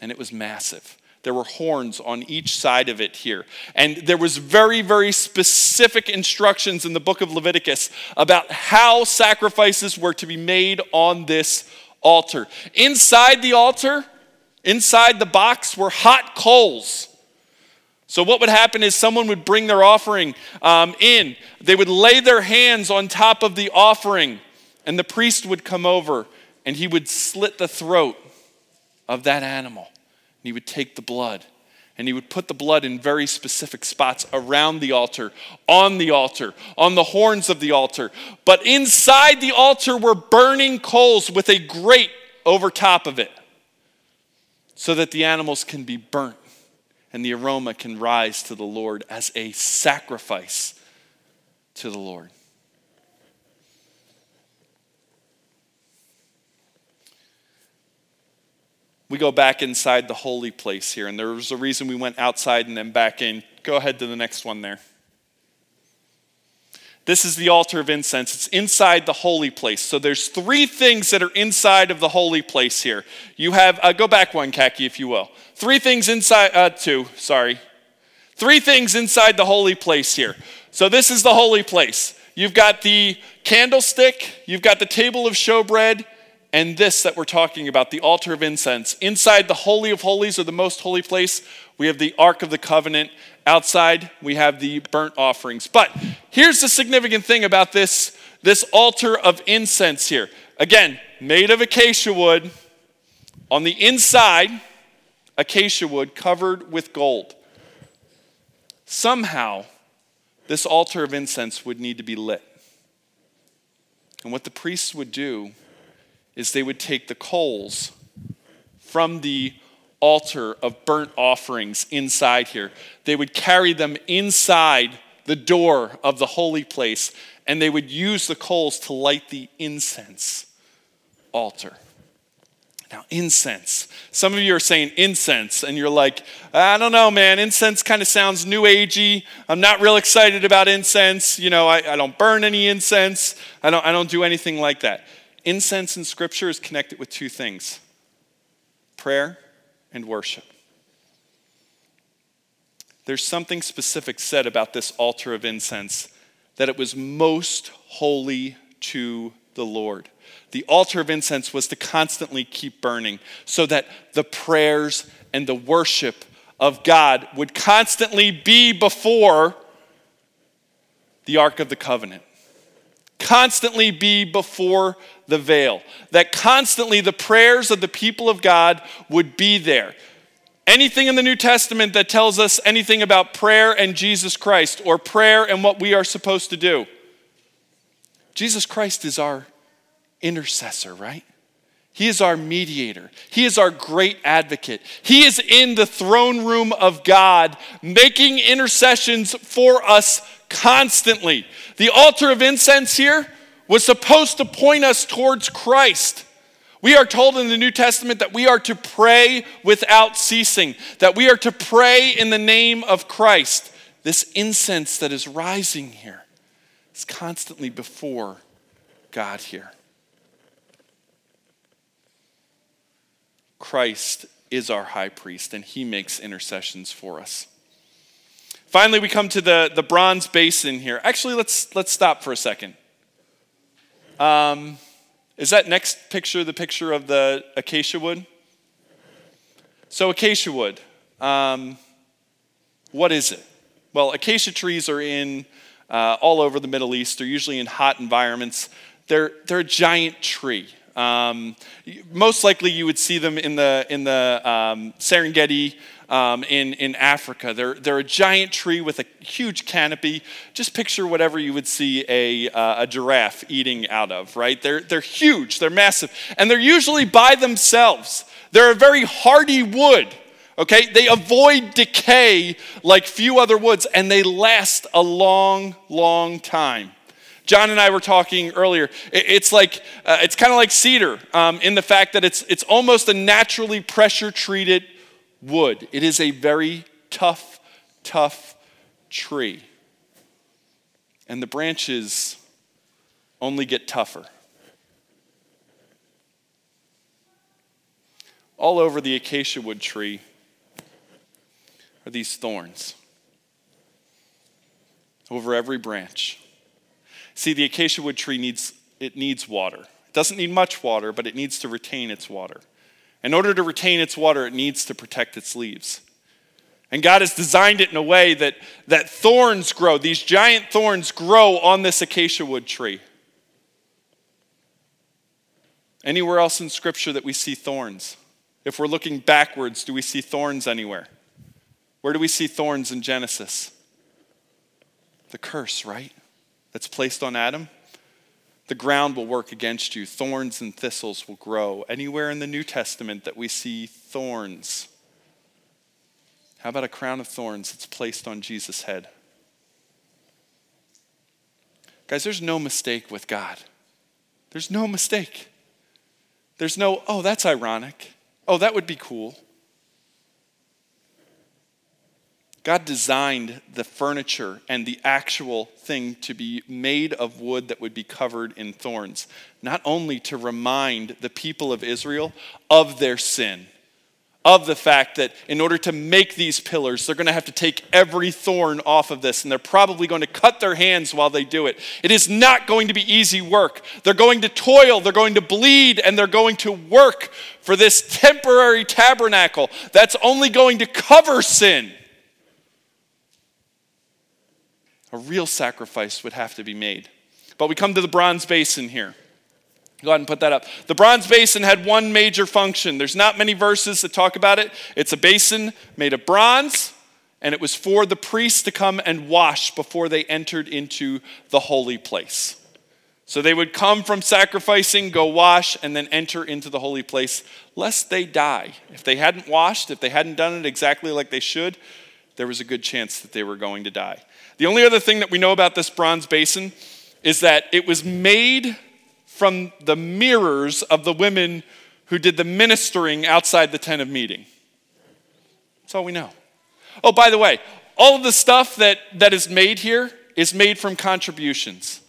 And it was massive. There were horns on each side of it here. And there was very, very specific instructions in the book of Leviticus about how sacrifices were to be made on this altar. Inside the altar, inside the box, were hot coals. So, what would happen is someone would bring their offering um, in, they would lay their hands on top of the offering, and the priest would come over and he would slit the throat of that animal he would take the blood and he would put the blood in very specific spots around the altar, on the altar, on the horns of the altar. But inside the altar were burning coals with a grate over top of it so that the animals can be burnt and the aroma can rise to the Lord as a sacrifice to the Lord. We go back inside the holy place here, and there was a reason we went outside and then back in. Go ahead to the next one there. This is the altar of incense. It's inside the holy place. So there's three things that are inside of the holy place here. You have, uh, go back one, Kaki, if you will. Three things inside, uh, two, sorry. Three things inside the holy place here. So this is the holy place. You've got the candlestick, you've got the table of showbread, and this that we're talking about, the altar of incense. Inside the Holy of Holies or the most holy place, we have the Ark of the Covenant. Outside, we have the burnt offerings. But here's the significant thing about this, this altar of incense here. Again, made of acacia wood. On the inside, acacia wood covered with gold. Somehow, this altar of incense would need to be lit. And what the priests would do is they would take the coals from the altar of burnt offerings inside here. They would carry them inside the door of the holy place, and they would use the coals to light the incense altar. Now, incense. Some of you are saying incense, and you're like, I don't know, man. Incense kind of sounds new agey. I'm not real excited about incense. You know, I, I don't burn any incense. I don't, I don't do anything like that. Incense in Scripture is connected with two things prayer and worship. There's something specific said about this altar of incense that it was most holy to the Lord. The altar of incense was to constantly keep burning so that the prayers and the worship of God would constantly be before the Ark of the Covenant constantly be before the veil, that constantly the prayers of the people of God would be there. Anything in the New Testament that tells us anything about prayer and Jesus Christ or prayer and what we are supposed to do. Jesus Christ is our intercessor, right? He is our mediator. He is our great advocate. He is in the throne room of God, making intercessions for us constantly. The altar of incense here was supposed to point us towards Christ. We are told in the New Testament that we are to pray without ceasing, that we are to pray in the name of Christ. This incense that is rising here is constantly before God here. Christ is our high priest, and he makes intercessions for us. Finally, we come to the, the bronze basin here. Actually, let's, let's stop for a second. Um, is that next picture the picture of the acacia wood? So, acacia wood, um, what is it? Well, acacia trees are in uh, all over the Middle East. They're usually in hot environments. They're, they're a giant tree. Um, most likely, you would see them in the, in the um, Serengeti um, in, in Africa. They're, they're a giant tree with a huge canopy. Just picture whatever you would see a, uh, a giraffe eating out of, right? They're, they're huge, they're massive, and they're usually by themselves. They're a very hardy wood. Okay, they avoid decay like few other woods and they last a long, long time. John and I were talking earlier. It's like uh, it's kind of like cedar um, in the fact that it's it's almost a naturally pressure treated wood. It is a very tough, tough tree, and the branches only get tougher. All over the acacia wood tree are these thorns over every branch. See, the acacia wood tree needs, it needs water. It doesn't need much water, but it needs to retain its water. In order to retain its water, it needs to protect its leaves. And God has designed it in a way that, that thorns grow, these giant thorns grow on this acacia wood tree. Anywhere else in Scripture that we see thorns? If we're looking backwards, do we see thorns anywhere? Where do we see thorns in Genesis? The curse, right? that's placed on Adam, the ground will work against you. Thorns and thistles will grow. Anywhere in the New Testament that we see thorns, How about a crown of thorns that's placed on Jesus' head? Guys, there's no mistake with God. There's no mistake. There's no, oh, that's ironic. Oh, that would be cool. God designed the furniture and the actual thing to be made of wood that would be covered in thorns, not only to remind the people of Israel of their sin, of the fact that in order to make these pillars, they're going to have to take every thorn off of this, and they're probably going to cut their hands while they do it. It is not going to be easy work. They're going to toil, they're going to bleed, and they're going to work for this temporary tabernacle that's only going to cover sin. A real sacrifice would have to be made. But we come to the bronze basin here. Go ahead and put that up. The bronze basin had one major function. There's not many verses that talk about it. It's a basin made of bronze, and it was for the priests to come and wash before they entered into the holy place. So they would come from sacrificing, go wash, and then enter into the holy place, lest they die. If they hadn't washed, if they hadn't done it exactly like they should, there was a good chance that they were going to die. The only other thing that we know about this bronze basin is that it was made from the mirrors of the women who did the ministering outside the tent of meeting. That's all we know. Oh, by the way, all of the stuff that, that is made here is made from contributions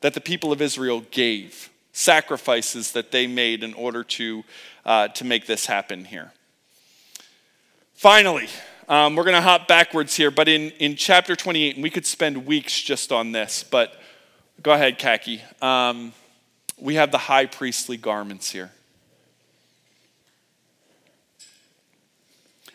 that the people of Israel gave, sacrifices that they made in order to, uh, to make this happen here. Finally, um, we're going to hop backwards here, but in, in chapter 28, and we could spend weeks just on this, but go ahead, Kaki. Um, we have the high priestly garments here.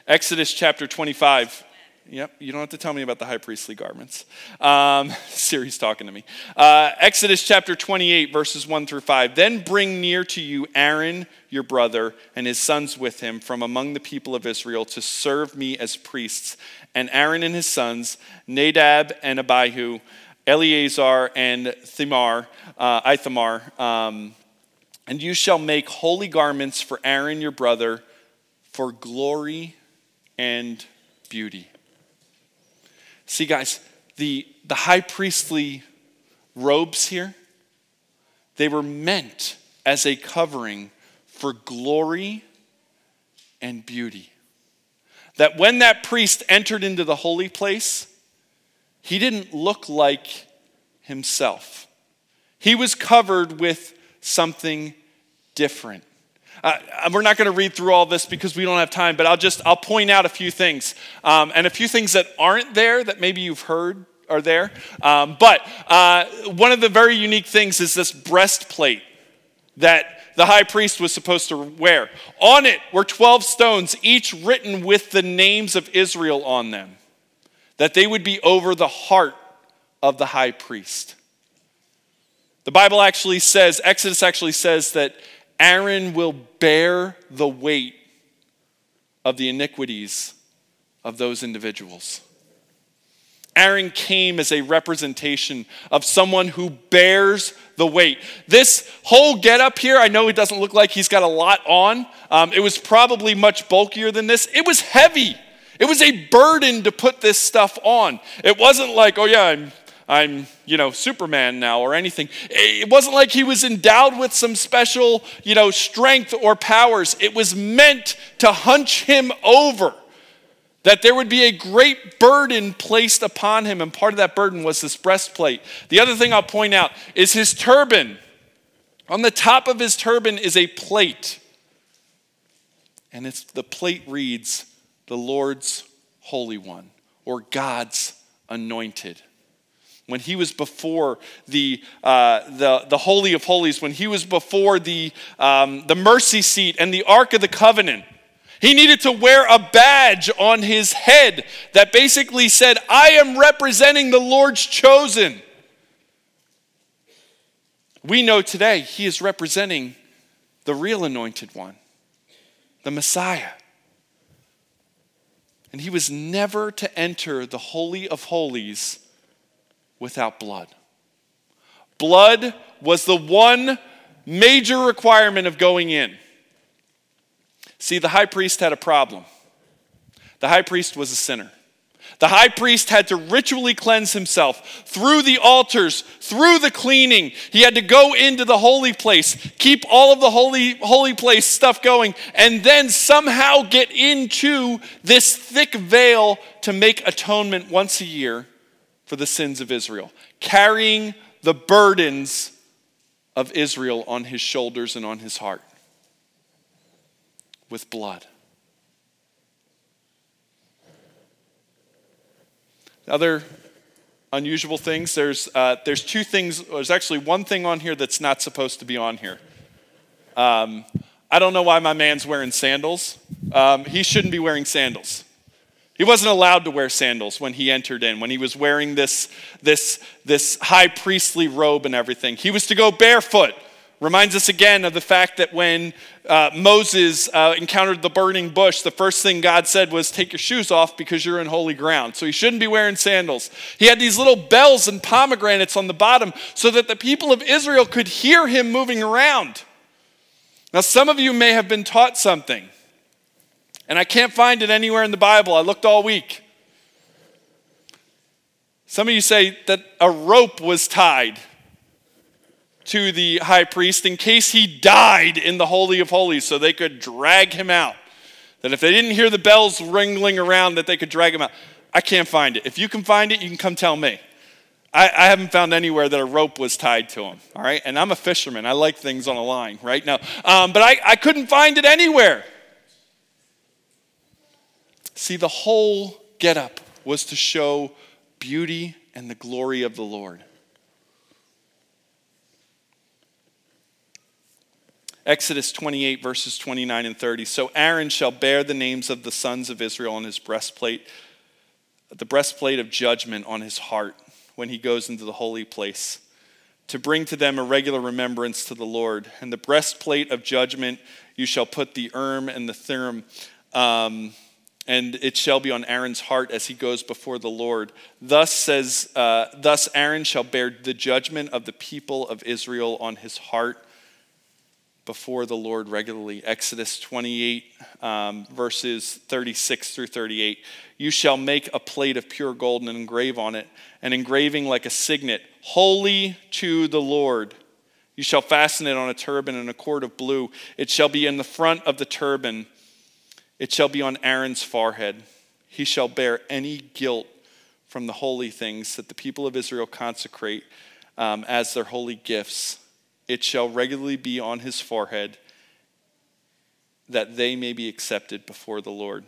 Exodus chapter 25. Yep, you don't have to tell me about the high priestly garments. Um, [laughs] Siri's talking to me. Uh, Exodus chapter 28, verses 1 through 5. Then bring near to you Aaron, your brother, and his sons with him from among the people of Israel to serve me as priests. And Aaron and his sons, Nadab and Abihu, Eleazar and Thimar, uh, Ithamar. Um, and you shall make holy garments for Aaron your brother for glory and beauty. See, guys, the, the high priestly robes here, they were meant as a covering for glory and beauty. That when that priest entered into the holy place, he didn't look like himself. He was covered with something different. Uh, we're not going to read through all this because we don't have time, but I'll just I'll point out a few things um, and a few things that aren't there that maybe you've heard are there. Um, but uh, one of the very unique things is this breastplate that the high priest was supposed to wear. On it were 12 stones, each written with the names of Israel on them, that they would be over the heart of the high priest. The Bible actually says, Exodus actually says that Aaron will bear the weight of the iniquities of those individuals. Aaron came as a representation of someone who bears the weight. This whole getup here, I know it doesn't look like he's got a lot on. Um, it was probably much bulkier than this. It was heavy. It was a burden to put this stuff on. It wasn't like, oh yeah, I'm I'm, you know, Superman now or anything. It wasn't like he was endowed with some special, you know, strength or powers. It was meant to hunch him over, that there would be a great burden placed upon him. And part of that burden was this breastplate. The other thing I'll point out is his turban. On the top of his turban is a plate. And it's, the plate reads, the Lord's Holy One, or God's anointed when he was before the, uh, the, the Holy of Holies, when he was before the, um, the mercy seat and the Ark of the Covenant, he needed to wear a badge on his head that basically said, I am representing the Lord's chosen. We know today he is representing the real anointed one, the Messiah. And he was never to enter the Holy of Holies without blood. Blood was the one major requirement of going in. See, the high priest had a problem. The high priest was a sinner. The high priest had to ritually cleanse himself through the altars, through the cleaning. He had to go into the holy place, keep all of the holy, holy place stuff going, and then somehow get into this thick veil to make atonement once a year for the sins of Israel, carrying the burdens of Israel on his shoulders and on his heart with blood. Other unusual things, there's, uh, there's two things, there's actually one thing on here that's not supposed to be on here. Um, I don't know why my man's wearing sandals. Um, he shouldn't be wearing sandals. He wasn't allowed to wear sandals when he entered in, when he was wearing this, this, this high priestly robe and everything. He was to go barefoot. Reminds us again of the fact that when uh, Moses uh, encountered the burning bush, the first thing God said was, Take your shoes off because you're in holy ground. So he shouldn't be wearing sandals. He had these little bells and pomegranates on the bottom so that the people of Israel could hear him moving around. Now, some of you may have been taught something, and I can't find it anywhere in the Bible. I looked all week. Some of you say that a rope was tied to the high priest in case he died in the Holy of Holies so they could drag him out. That if they didn't hear the bells ringing around, that they could drag him out. I can't find it. If you can find it, you can come tell me. I, I, haven't found anywhere that a rope was tied to him, all right? And I'm a fisherman. I like things on a line, right? now. Um, but I, I couldn't find it anywhere. See, the whole getup was to show beauty and the glory of the Lord. Exodus 28, verses 29 and 30. So Aaron shall bear the names of the sons of Israel on his breastplate, the breastplate of judgment on his heart when he goes into the holy place, to bring to them a regular remembrance to the Lord. And the breastplate of judgment you shall put the Urim and the Thummim. Um, and it shall be on Aaron's heart as he goes before the Lord. Thus says, uh, thus Aaron shall bear the judgment of the people of Israel on his heart before the Lord regularly. Exodus 28, um, verses 36 through 38. You shall make a plate of pure gold and engrave on it, an engraving like a signet, holy to the Lord. You shall fasten it on a turban and a cord of blue. It shall be in the front of the turban. It shall be on Aaron's forehead. He shall bear any guilt from the holy things that the people of Israel consecrate um, as their holy gifts it shall regularly be on his forehead, that they may be accepted before the Lord.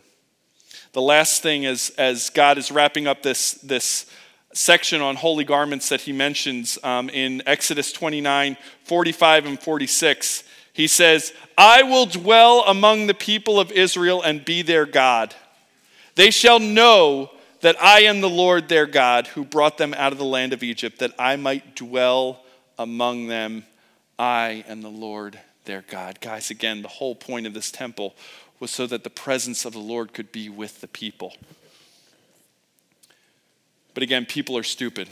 The last thing is, as God is wrapping up this, this section on holy garments that he mentions um, in Exodus 29 45 and 46, he says, I will dwell among the people of Israel and be their God. They shall know that I am the Lord their God who brought them out of the land of Egypt, that I might dwell among them I am the Lord their God. Guys, again, the whole point of this temple was so that the presence of the Lord could be with the people. But again, people are stupid.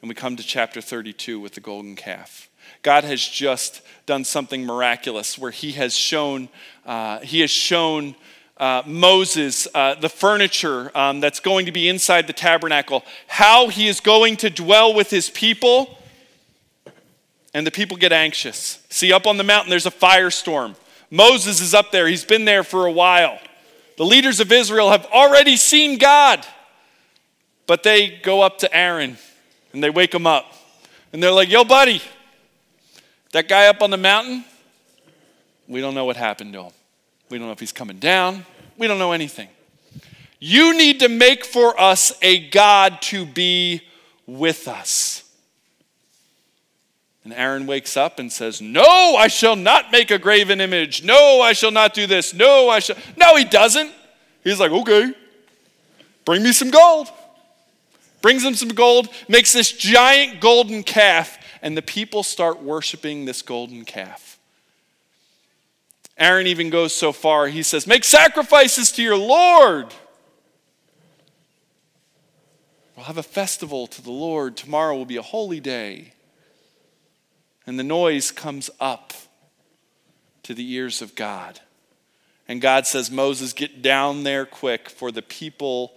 And we come to chapter 32 with the golden calf. God has just done something miraculous where He has shown, uh, He has shown uh, Moses uh, the furniture um, that's going to be inside the tabernacle, how He is going to dwell with His people and the people get anxious. See, up on the mountain, there's a firestorm. Moses is up there, he's been there for a while. The leaders of Israel have already seen God, but they go up to Aaron and they wake him up. And they're like, Yo, buddy, that guy up on the mountain, we don't know what happened to him. We don't know if he's coming down. We don't know anything. You need to make for us a God to be with us. And Aaron wakes up and says, No, I shall not make a graven image. No, I shall not do this. No, I shall. No, he doesn't. He's like, Okay, bring me some gold. Brings them some gold, makes this giant golden calf, and the people start worshiping this golden calf. Aaron even goes so far, he says, Make sacrifices to your Lord. We'll have a festival to the Lord. Tomorrow will be a holy day and the noise comes up to the ears of God. And God says, Moses, get down there quick, for the people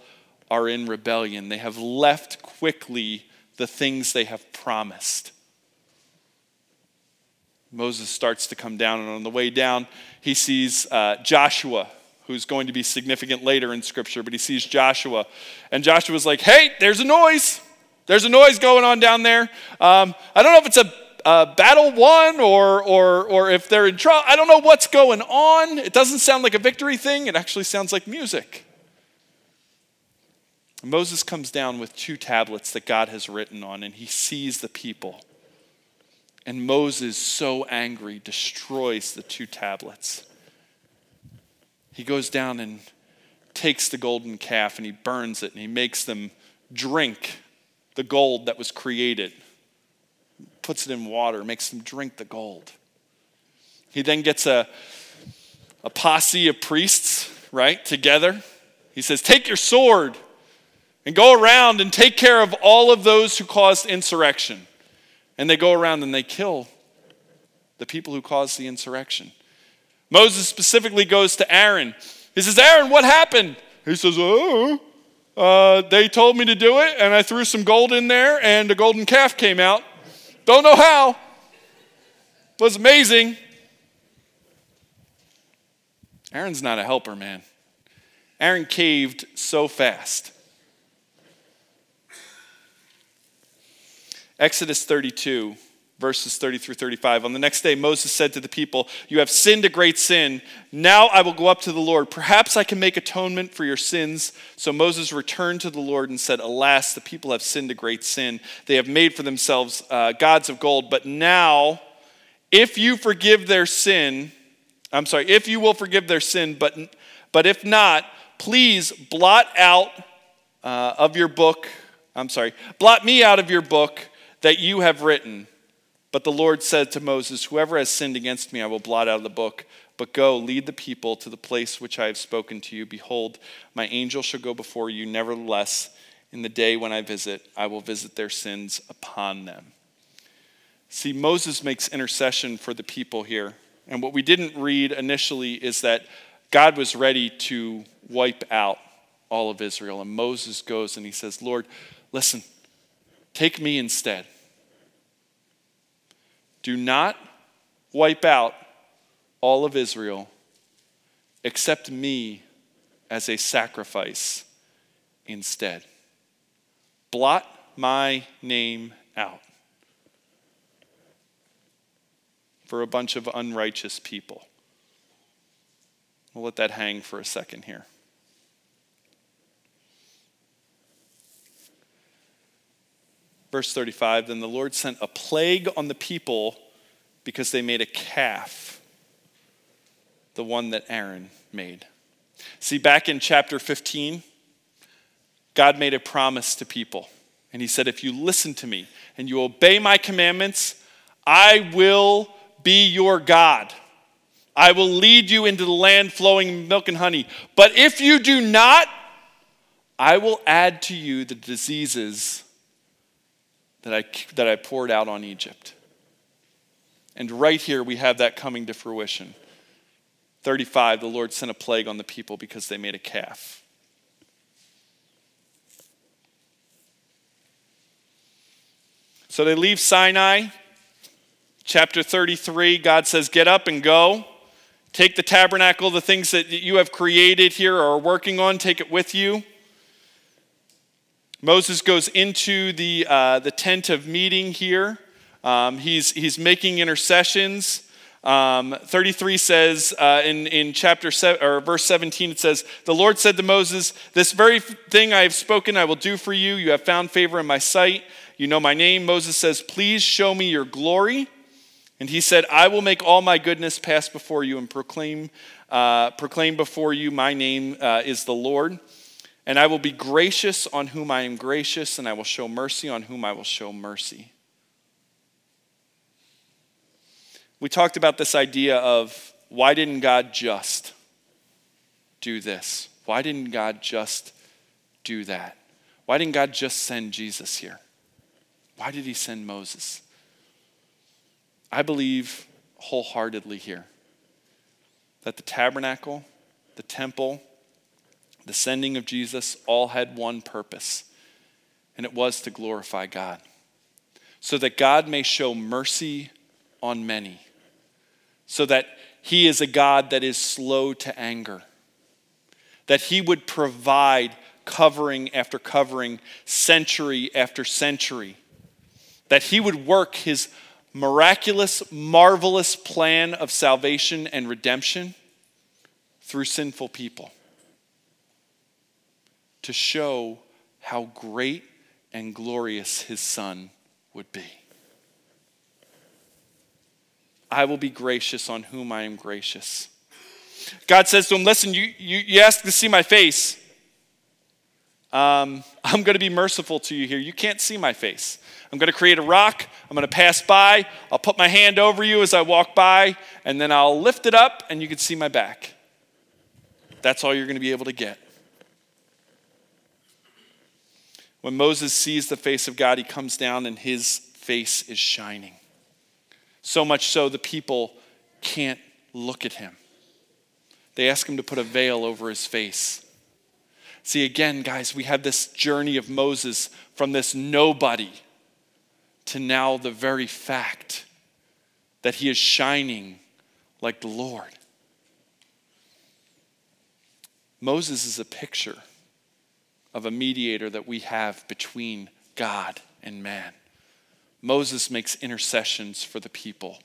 are in rebellion. They have left quickly the things they have promised. Moses starts to come down, and on the way down, he sees uh, Joshua, who's going to be significant later in Scripture, but he sees Joshua. And Joshua's like, hey, there's a noise. There's a noise going on down there. Um, I don't know if it's a uh, battle won or, or, or if they're in trouble. I don't know what's going on. It doesn't sound like a victory thing, it actually sounds like music. Moses comes down with two tablets that God has written on, and he sees the people. And Moses, so angry, destroys the two tablets. He goes down and takes the golden calf and he burns it and he makes them drink the gold that was created puts it in water, makes them drink the gold. He then gets a, a posse of priests, right, together. He says, Take your sword and go around and take care of all of those who caused insurrection. And they go around and they kill the people who caused the insurrection. Moses specifically goes to Aaron. He says, Aaron, what happened? He says, Oh, uh, they told me to do it, and I threw some gold in there, and a golden calf came out. Don't know how. It was amazing. Aaron's not a helper, man. Aaron caved so fast. Exodus 32 verses 30 through 35. On the next day, Moses said to the people, You have sinned a great sin. Now I will go up to the Lord. Perhaps I can make atonement for your sins. So Moses returned to the Lord and said, Alas, the people have sinned a great sin. They have made for themselves uh, gods of gold. But now, if you forgive their sin, I'm sorry, if you will forgive their sin, but, but if not, please blot out uh, of your book, I'm sorry, blot me out of your book that you have written. But the Lord said to Moses, Whoever has sinned against me, I will blot out of the book. But go, lead the people to the place which I have spoken to you. Behold, my angel shall go before you. Nevertheless, in the day when I visit, I will visit their sins upon them. See, Moses makes intercession for the people here. And what we didn't read initially is that God was ready to wipe out all of Israel. And Moses goes and he says, Lord, listen, take me instead. Do not wipe out all of Israel, accept me as a sacrifice instead. Blot my name out for a bunch of unrighteous people. We'll let that hang for a second here. Verse 35 Then the Lord sent a plague on the people because they made a calf, the one that Aaron made. See, back in chapter 15, God made a promise to people. And he said, If you listen to me and you obey my commandments, I will be your God. I will lead you into the land flowing milk and honey. But if you do not, I will add to you the diseases that I, that I poured out on Egypt. And right here, we have that coming to fruition. 35, the Lord sent a plague on the people because they made a calf. So they leave Sinai. Chapter 33, God says, Get up and go. Take the tabernacle, the things that you have created here or are working on, take it with you. Moses goes into the, uh, the tent of meeting here. Um, he's, he's making intercessions. Um, 33 says uh, in, in chapter seven, or verse 17, it says, The Lord said to Moses, This very thing I have spoken, I will do for you. You have found favor in my sight. You know my name. Moses says, Please show me your glory. And he said, I will make all my goodness pass before you and proclaim, uh, proclaim before you my name uh, is the Lord. And I will be gracious on whom I am gracious, and I will show mercy on whom I will show mercy. We talked about this idea of why didn't God just do this? Why didn't God just do that? Why didn't God just send Jesus here? Why did he send Moses? I believe wholeheartedly here that the tabernacle the temple, the sending of Jesus all had one purpose, and it was to glorify God. So that God may show mercy on many, so that He is a God that is slow to anger, that He would provide covering after covering, century after century, that He would work His miraculous, marvelous plan of salvation and redemption through sinful people to show how great and glorious his son would be. I will be gracious on whom I am gracious. God says to him, Listen, you, you, you asked to see my face. Um, I'm going to be merciful to you here. You can't see my face. I'm going to create a rock. I'm going to pass by. I'll put my hand over you as I walk by, and then I'll lift it up, and you can see my back. That's all you're going to be able to get. When Moses sees the face of God, he comes down, and his face is shining. So much so, the people can't look at him. They ask him to put a veil over his face. See, again, guys, we have this journey of Moses from this nobody to now the very fact that he is shining like the Lord. Moses is a picture of a mediator that we have between God and man. Moses makes intercessions for the people.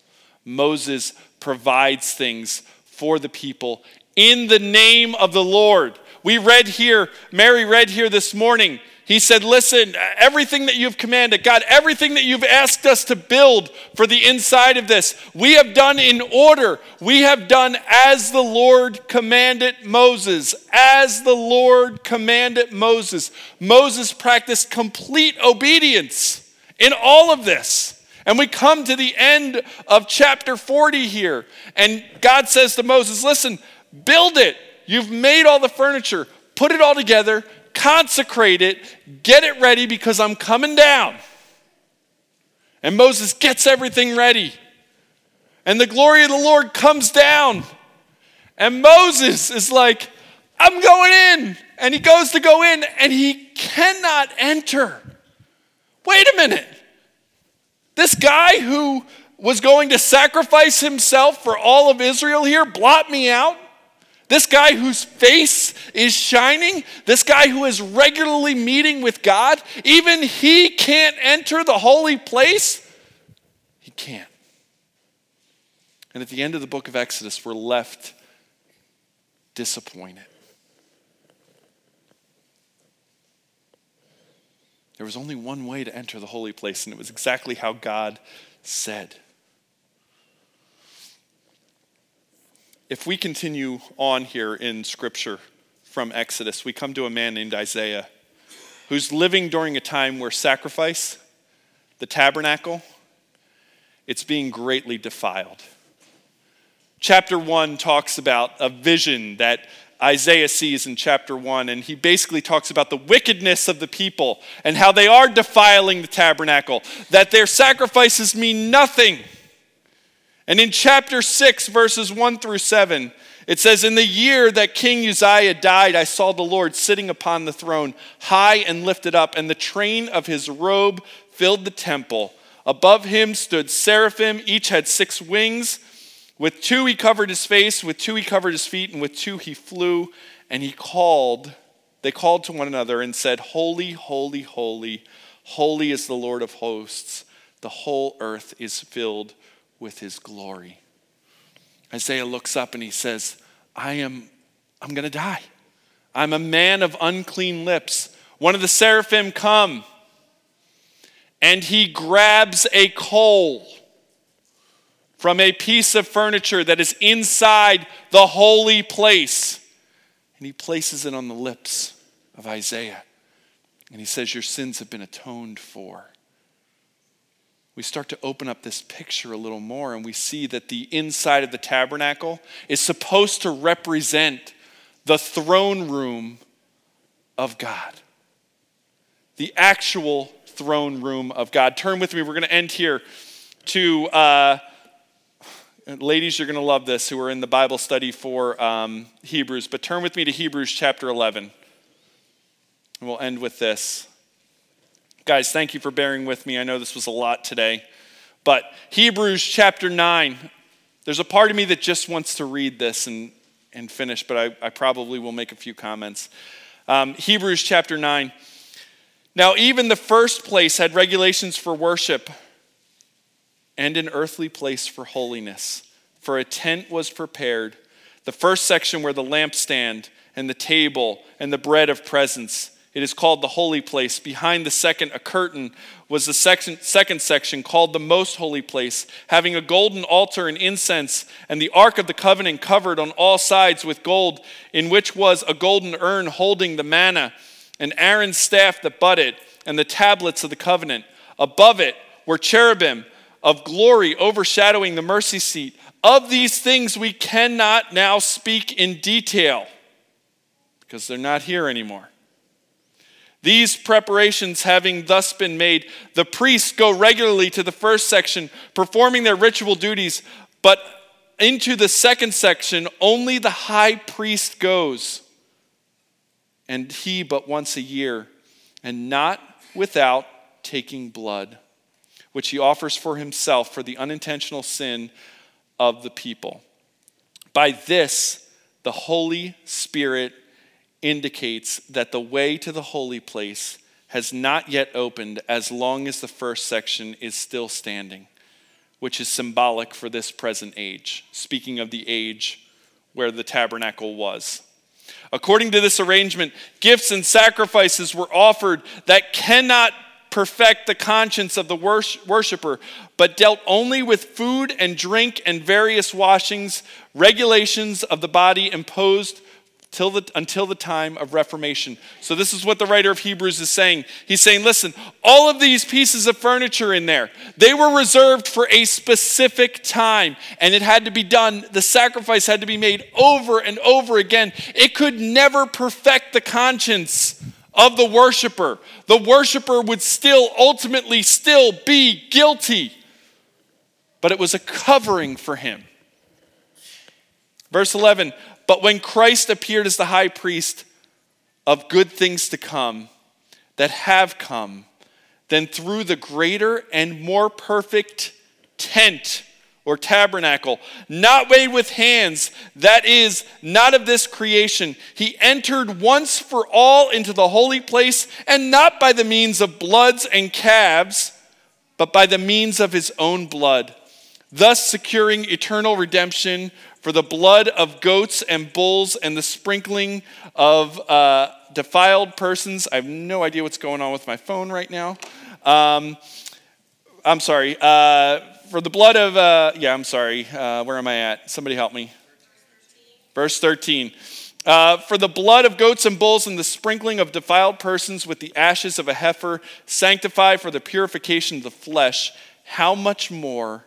Moses provides things for the people in the name of the Lord. We read here, Mary read here this morning. He said, Listen, everything that you've commanded, God, everything that you've asked us to build for the inside of this, we have done in order. We have done as the Lord commanded Moses. As the Lord commanded Moses. Moses practiced complete obedience in all of this. And we come to the end of chapter 40 here. And God says to Moses, Listen, build it. You've made all the furniture, put it all together, consecrate it, get it ready because I'm coming down. And Moses gets everything ready. And the glory of the Lord comes down. And Moses is like, I'm going in. And he goes to go in and he cannot enter. Wait a minute. This guy who was going to sacrifice himself for all of Israel here, blot me out. This guy whose face is shining, this guy who is regularly meeting with God, even he can't enter the holy place. He can't. And at the end of the book of Exodus, we're left disappointed. There was only one way to enter the holy place, and it was exactly how God said. If we continue on here in Scripture from Exodus, we come to a man named Isaiah who's living during a time where sacrifice, the tabernacle, it's being greatly defiled. Chapter 1 talks about a vision that Isaiah sees in chapter 1, and he basically talks about the wickedness of the people and how they are defiling the tabernacle, that their sacrifices mean nothing and in chapter 6, verses 1 through 7, it says, In the year that King Uzziah died, I saw the Lord sitting upon the throne, high and lifted up, and the train of his robe filled the temple. Above him stood seraphim, each had six wings. With two he covered his face, with two he covered his feet, and with two he flew. And he called, they called to one another and said, Holy, holy, holy, holy is the Lord of hosts. The whole earth is filled with his glory. Isaiah looks up and he says, I am, I'm going to die. I'm a man of unclean lips. One of the seraphim come and he grabs a coal from a piece of furniture that is inside the holy place and he places it on the lips of Isaiah. And he says, Your sins have been atoned for we start to open up this picture a little more and we see that the inside of the tabernacle is supposed to represent the throne room of God. The actual throne room of God. Turn with me, we're going to end here to, uh, ladies, you're going to love this who are in the Bible study for um, Hebrews, but turn with me to Hebrews chapter 11. And we'll end with this. Guys, thank you for bearing with me. I know this was a lot today. But Hebrews chapter 9, there's a part of me that just wants to read this and, and finish, but I, I probably will make a few comments. Um, Hebrews chapter 9. Now, even the first place had regulations for worship and an earthly place for holiness, for a tent was prepared. The first section where the lampstand and the table and the bread of presence it is called the holy place. Behind the second, a curtain was the second, second section called the most holy place, having a golden altar and incense, and the ark of the covenant covered on all sides with gold, in which was a golden urn holding the manna, and Aaron's staff that budded, and the tablets of the covenant. Above it were cherubim of glory overshadowing the mercy seat. Of these things we cannot now speak in detail because they're not here anymore. These preparations having thus been made, the priests go regularly to the first section, performing their ritual duties, but into the second section, only the high priest goes, and he but once a year, and not without taking blood, which he offers for himself for the unintentional sin of the people. By this, the Holy Spirit indicates that the way to the holy place has not yet opened as long as the first section is still standing, which is symbolic for this present age, speaking of the age where the tabernacle was. According to this arrangement, gifts and sacrifices were offered that cannot perfect the conscience of the worshiper, but dealt only with food and drink and various washings, regulations of the body imposed till the, until the time of Reformation. So, this is what the writer of Hebrews is saying. He's saying, listen, all of these pieces of furniture in there, they were reserved for a specific time, and it had to be done. The sacrifice had to be made over and over again. It could never perfect the conscience of the worshiper. The worshiper would still ultimately still be guilty, but it was a covering for him. Verse 11, but when Christ appeared as the high priest of good things to come, that have come, then through the greater and more perfect tent or tabernacle, not made with hands, that is, not of this creation, he entered once for all into the holy place, and not by the means of bloods and calves, but by the means of his own blood, thus securing eternal redemption for the blood of goats and bulls and the sprinkling of uh, defiled persons. I have no idea what's going on with my phone right now. Um, I'm sorry. Uh, for the blood of, uh, yeah, I'm sorry. Uh, where am I at? Somebody help me. Verse 13. Uh, for the blood of goats and bulls and the sprinkling of defiled persons with the ashes of a heifer, sanctify for the purification of the flesh, how much more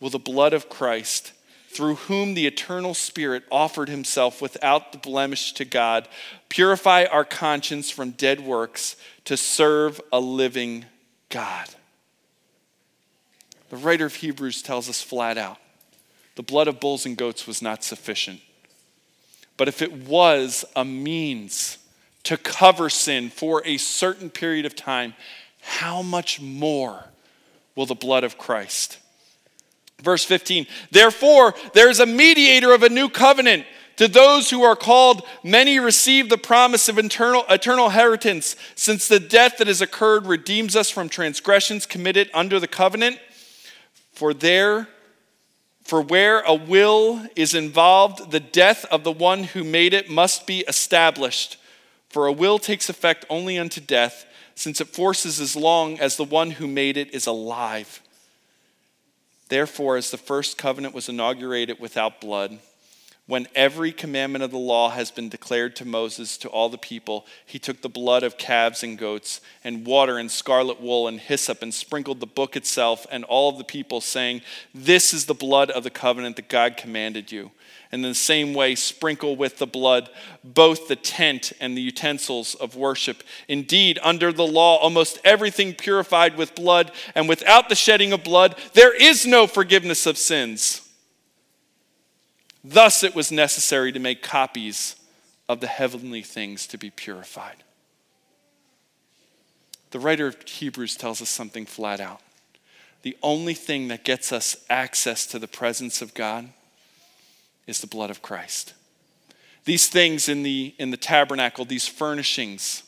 will the blood of Christ? Through whom the eternal Spirit offered himself without the blemish to God, purify our conscience from dead works to serve a living God. The writer of Hebrews tells us flat out the blood of bulls and goats was not sufficient. But if it was a means to cover sin for a certain period of time, how much more will the blood of Christ? Verse 15, therefore, there is a mediator of a new covenant. To those who are called, many receive the promise of eternal, eternal inheritance, since the death that has occurred redeems us from transgressions committed under the covenant. For there, for where a will is involved, the death of the one who made it must be established. For a will takes effect only unto death, since it forces as long as the one who made it is alive. Therefore, as the first covenant was inaugurated without blood, when every commandment of the law has been declared to Moses to all the people, he took the blood of calves and goats, and water and scarlet wool and hyssop, and sprinkled the book itself and all of the people, saying, This is the blood of the covenant that God commanded you. And in the same way, sprinkle with the blood both the tent and the utensils of worship. Indeed, under the law, almost everything purified with blood, and without the shedding of blood, there is no forgiveness of sins. Thus, it was necessary to make copies of the heavenly things to be purified. The writer of Hebrews tells us something flat out. The only thing that gets us access to the presence of God is the blood of Christ. These things in the, in the tabernacle, these furnishings,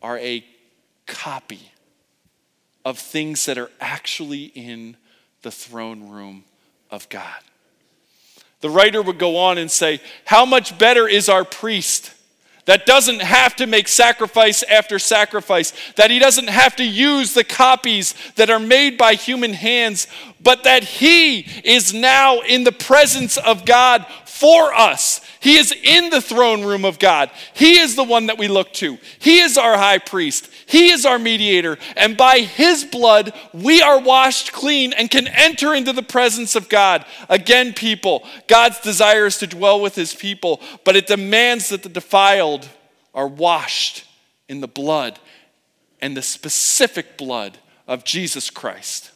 are a copy of things that are actually in the throne room of God. The writer would go on and say, How much better is our priest? that doesn't have to make sacrifice after sacrifice, that he doesn't have to use the copies that are made by human hands, but that he is now in the presence of God for us. He is in the throne room of God. He is the one that we look to. He is our high priest. He is our mediator. And by his blood, we are washed clean and can enter into the presence of God. Again, people, God's desire is to dwell with his people, but it demands that the defiled are washed in the blood and the specific blood of Jesus Christ.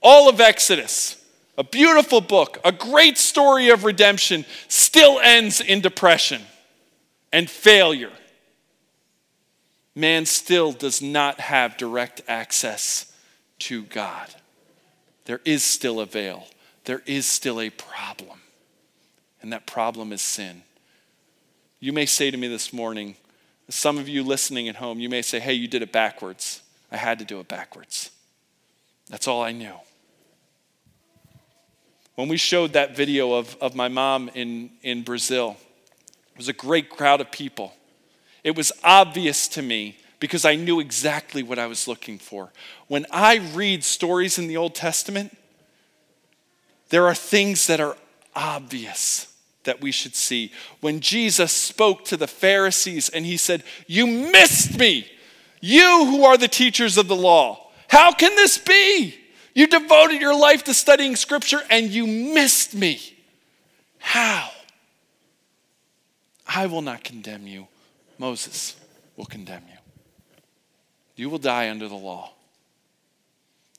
All of Exodus a beautiful book, a great story of redemption, still ends in depression and failure. Man still does not have direct access to God. There is still a veil, there is still a problem, and that problem is sin. You may say to me this morning, some of you listening at home, you may say, hey, you did it backwards. I had to do it backwards. That's all I knew. When we showed that video of, of my mom in, in Brazil, it was a great crowd of people. It was obvious to me because I knew exactly what I was looking for. When I read stories in the Old Testament, there are things that are obvious that we should see. When Jesus spoke to the Pharisees and he said, You missed me, you who are the teachers of the law. How can this be? You devoted your life to studying scripture and you missed me. How? I will not condemn you. Moses will condemn you. You will die under the law.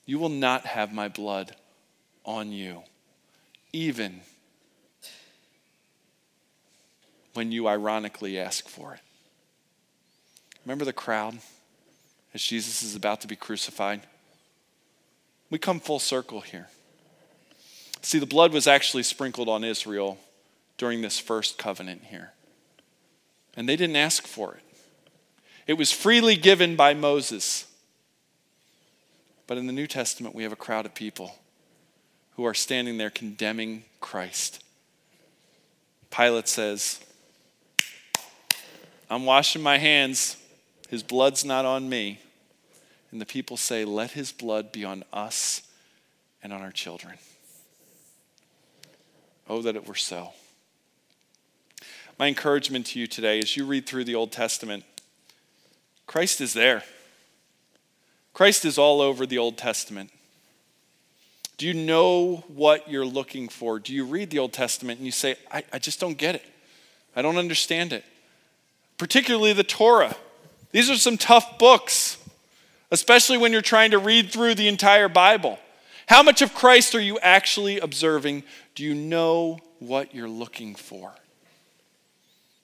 You will not have my blood on you, even when you ironically ask for it. Remember the crowd as Jesus is about to be crucified? We come full circle here. See, the blood was actually sprinkled on Israel during this first covenant here, and they didn't ask for it. It was freely given by Moses. But in the New Testament, we have a crowd of people who are standing there condemning Christ. Pilate says, I'm washing my hands. His blood's not on me. And the people say, Let his blood be on us and on our children. Oh, that it were so. My encouragement to you today as you read through the Old Testament, Christ is there. Christ is all over the Old Testament. Do you know what you're looking for? Do you read the Old Testament and you say, I, I just don't get it? I don't understand it. Particularly the Torah. These are some tough books especially when you're trying to read through the entire Bible. How much of Christ are you actually observing? Do you know what you're looking for?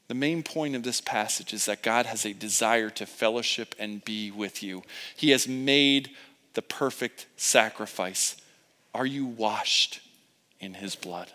The main point of this passage is that God has a desire to fellowship and be with you. He has made the perfect sacrifice. Are you washed in His blood?